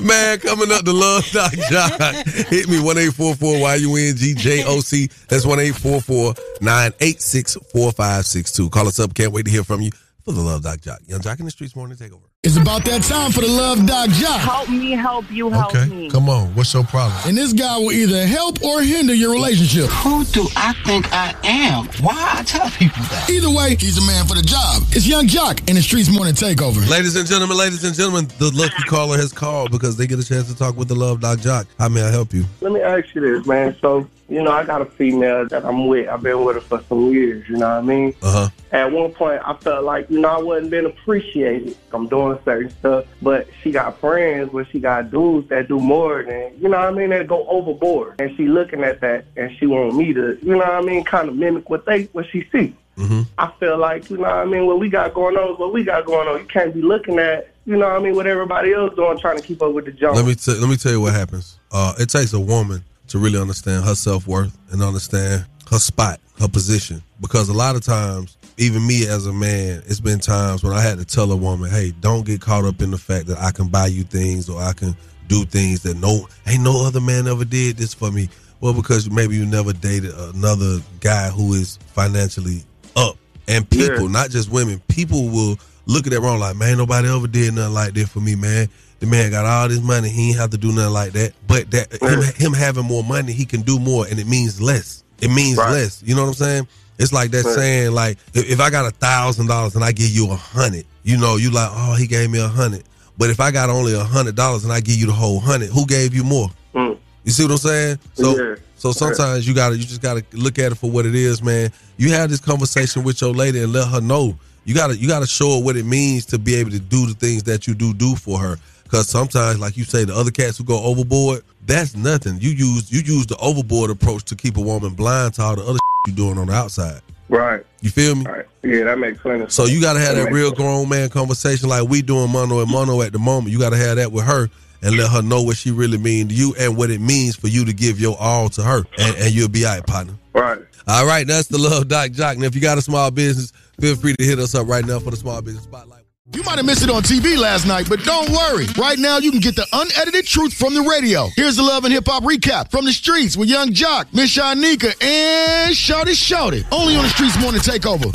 Man, coming up the Love Doc Joc. Hit me 1844 Y-U-N-G-J-O-C. That's 1844-986-4562. Call us up. Can't wait to hear from you for the Love Doc Joc. Yung Joc in the Streetz Morning Takeover. It's about that time for the Love Doc Joc. Help me, help you, help Okay, me. come on. What's your problem? And this guy will either help or hinder your relationship. Who do I think I am? Why I tell people that? Either way, he's a man for the job. It's Yung Joc in the Streetz Morning Takeover. Ladies and gentlemen, ladies and gentlemen, the lucky caller has called because they get a chance to talk with the Love Doc Joc. How may I help you? Let me ask you this, man. So, you know, I got a female that I'm with. I've been with her for some years, you know what I mean? Uh huh. At one point, I felt like, you know, I wasn't being appreciated. I'm doing certain stuff, but she got friends where she got dudes that do more than, you know what I mean, that go overboard. And she looking at that and she want me to, you know what I mean, kind of mimic what they, what she see. Mm-hmm. I feel like, you know what I mean, what we got going on is what we got going on. You can't be looking at, you know what I mean, what everybody else doing, trying to keep up with the Jones. Let me t- let me tell you what happens. Uh, it takes a woman to really understand her self worth and understand her spot, her position. Because a lot of times, even me as a man, it's been times when I had to tell a woman, "Hey, don't get caught up in the fact that I can buy you things or I can do things that no ain't no other man ever did this for me." Well, because maybe you never dated another guy who is financially up, and people, not just women, people will look at that wrong like, man, nobody ever did nothing like that for me, man. The man got all this money, he ain't have to do nothing like that. But that him, him having more money, he can do more, and it means less. It means less. You know what I'm saying? It's like that Right. saying, like, if, if I got a thousand dollars and I give you a hundred, you know, you like, oh, he gave me a hundred. But if I got only a hundred dollars and I give you the whole hundred, who gave you more? Mm. You see what I'm saying? So Yeah. so sometimes you gotta you just gotta look at it for what it is, man. You have this conversation with your lady and let her know. You gotta you gotta show her what it means to be able to do the things that you do do for her. Cause sometimes, like you say, the other cats who go overboard, that's nothing. You use you use the overboard approach to keep a woman blind to all the other you doing on the outside. Right. You feel me? Right. Yeah, that makes sense. So you got to have that makes real sense. grown man conversation like we doing mono and mono at the moment. You got to have that with her and let her know what she really mean to you and what it means for you to give your all to her, and, and you'll be all right, partner. Right. All right, that's the love doc jock. And if you got a small business, feel free to hit us up right now for the small business spotlight. You might have missed it on TV last night, but don't worry. Right now, you can get the unedited truth from the radio. Here's the Love and Hip Hop recap from the streets with Yung Joc, Miss Shyneka, and Shawty Shawty. Only on the Streetz Morning Takeover.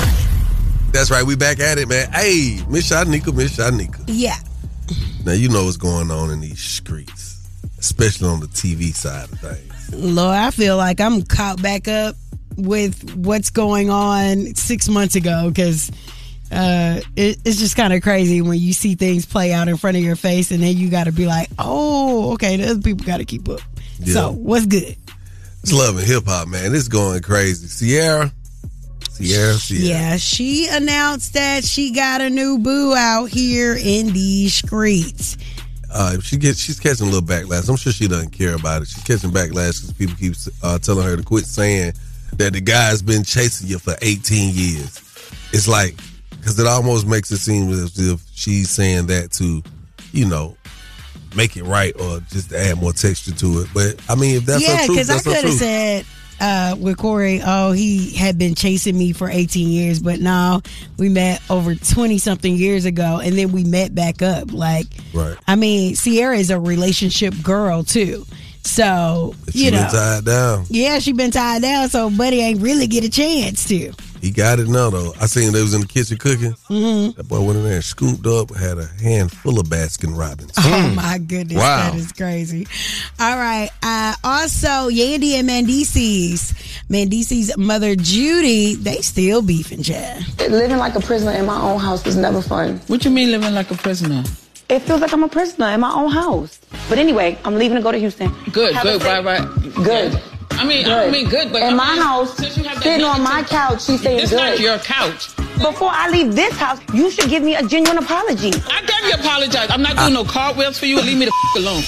That's right, we back at it, man. Hey, Miss Shyneka, Miss Shyneka. Yeah. Now you know what's going on in these streets, especially on the TV side of things. Lord, I feel like I'm caught back up with what's going on six months ago because uh, it, it's just kind of crazy when you see things play out in front of your face and then you got to be like, oh, okay, the other people got to keep up. Yeah. So, what's good? It's love and hip hop, man. It's going crazy. Sierra, Sierra, Sierra. Yeah, she announced that she got a new boo out here in these streets. uh, she gets she's catching a little backlash. I'm sure she doesn't care about it. She's catching backlash because people keep uh, telling her to quit saying that the guy's been chasing you for 18 years. It's like because it almost makes it seem as if she's saying that to, you know, make it right or just to add more texture to it. But I mean, if that's yeah, because I could have said uh, with Corey, oh, he had been chasing me for 18 years, but now we met over 20 something years ago, and then we met back up. Like, Right. I mean, Sierra is a relationship girl too. So She you been know, tied down. yeah, she been tied down. So Buddy ain't really get a chance to. He got it now though. I seen they was in the kitchen cooking. Mhm. That boy went in there and scooped up, had a handful of Baskin Robbins. Oh my goodness, Wow. that is crazy. All right. Uh, also, Yandy and Mendeecees's, Mendeecees's mother Judy, they still beefing, Chad. Living like a prisoner in my own house was never fun. What you mean living like a prisoner? It feels like I'm a prisoner in my own house. But anyway, I'm leaving to go to Houston. Good, Have good, right, right. Good. I mean, I don't mean, good, but in I my mean, house, since you have that sitting on my couch, she's saying It's good. not your couch. Before I leave this house, you should give me a genuine apology. I gave you apologize. I'm not doing no cartwheels for you. Leave me the f- alone.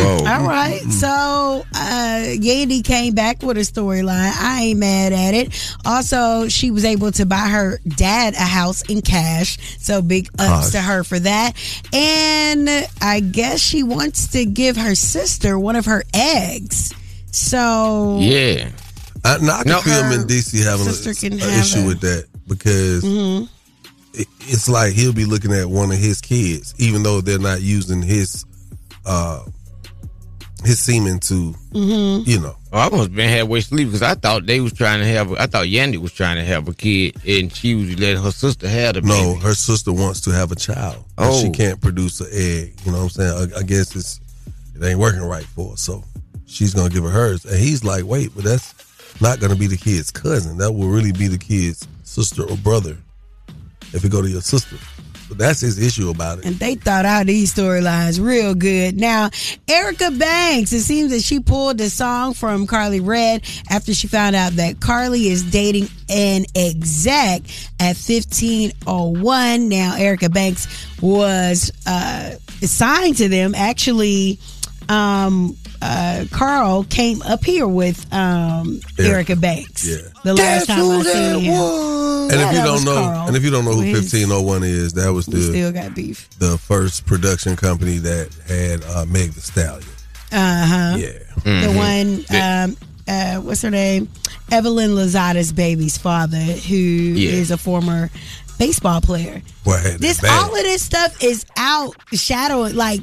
All right. So uh Yandy came back with a storyline. I ain't mad at it. Also, she was able to buy her dad a house in cash. So big ups Gosh. to her for that. And I guess she wants to give her sister one of her eggs. So Yeah. I, no, I can No, feel him in DC having sister a, can issue a- with that because Mhm. it, it's like he'll be looking at one of his kids, even though they're not using his uh his semen to Mhm. you know. Oh, I almost been halfway asleep because I thought they was trying to have. I thought Yandy was trying to have a kid, and she was letting her sister have the baby. No, baby. her sister wants to have a child. but she Oh. can't produce an egg. You know what I'm saying? I, I guess it's it ain't working right for her. So she's gonna give her hers. And he's like, wait, but that's not gonna be the kid's cousin. That will really be the kid's sister or brother. If it go to your sister. That's his issue about it. And they thought out these storylines real good. Now, Erica Banks, it seems that she pulled the song from Carly Red after she found out that Carly is dating an exec at 1501. Now, Erica Banks was uh, signed to them. Actually, um, uh, Carl came up here with um, Erica Banks. Yeah. The last time I seen him. And if you don't know, Carl. and if you don't know who fifteen oh one is, that was We the still got beef. the first production company that had uh, Meg the Stallion. Uh huh. Yeah. The Mhm. one, um, uh, what's her name? Evelyn Lozada's baby's father, who is Yeah. a former baseball player. Boy, This bad. all of this stuff is out shadowing like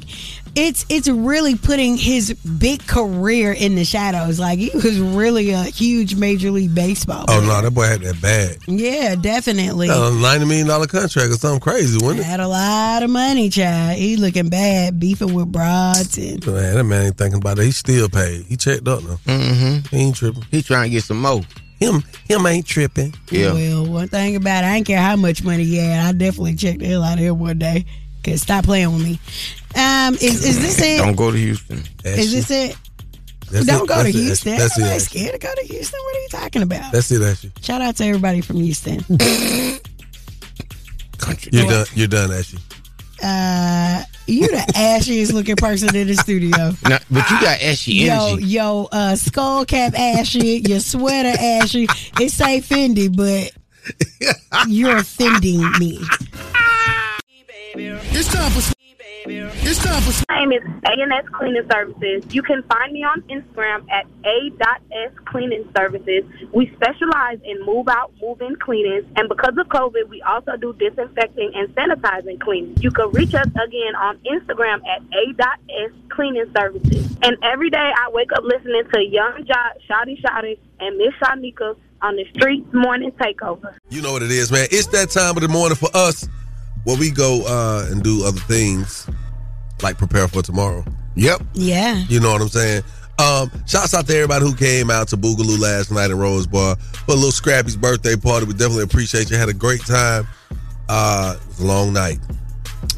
it's it's really putting his big career in the shadows. Like he was really a huge major league baseball. Oh no, that boy had that bad. Yeah, definitely. Uh, Ninety million dollar contract or something crazy, wasn't it? Had a lot of money, child. He looking bad, beefing with broads and Man, that man ain't thinking about it. He still paid. He checked up now. Mm-hmm. He ain't tripping. He trying to get some more. Him, him ain't tripping. Yeah. Well, one thing about it, I didn't care how much money he had. I definitely checked the hell out of him one day. Cause stop playing with me. Um, is is this it? Don't go to Houston. Is this it? That's Don't it. go to it. Houston. That's it. Everybody's Ashley. scared to go to Houston. What are you talking about? That's it, Ashley. Shout out to everybody from Houston. Country. You're done. You're done, Ashley. Uh, you the ashiest looking person in the studio. Nah, but you got ashy Yo, energy. yo, uh, skull cap ashy, your sweater ashy. It say Fendi, but you're offending me. It's time for. It's time for. My name is A&S Cleaning Services. You can find me on Instagram at A.S Cleaning Services. We specialize in move out, move in cleanings, and because of COVID, we also do disinfecting and sanitizing cleaning. You can reach us again on Instagram at A.S Cleaning Services. And every day I wake up listening to Yung Joc, Shawty Shawty, and Miss Shyneka on the Streetz Morning Takeover. You know what it is, man. It's that time of the morning for us where we go uh, and do other things like prepare for tomorrow. Yep. Yeah. You know what I'm saying? Um, shouts out to everybody who came out to Boogaloo last night in Rose Bar for a little Scrappy's birthday party. We definitely appreciate you. Had a great time. Uh, it was a long night,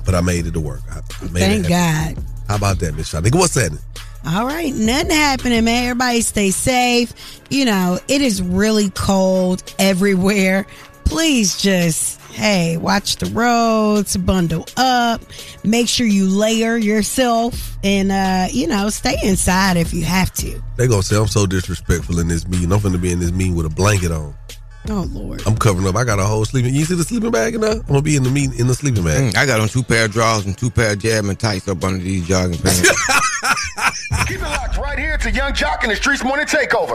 but I made it to work. I, I made Thank it. God. How about that, Miss Shyneka? What's that? All right, nothing happening, man. Everybody stay safe. You know, it is really cold everywhere. Please just, hey, watch the roads, bundle up, make sure you layer yourself, and, uh, you know, stay inside if you have to. They gonna say I'm so disrespectful in this meeting. I'm gonna be in this meeting with a blanket on. Oh, Lord. I'm covering up. I got a whole sleeping. You see the sleeping bag in there? I'm gonna be in the meeting in the sleeping bag. Mm, I got on two pair of drawers and two pair of jamming tights up under these jogging pants. Keep it locked right here to Yung Joc and the Streetz Morning Takeover.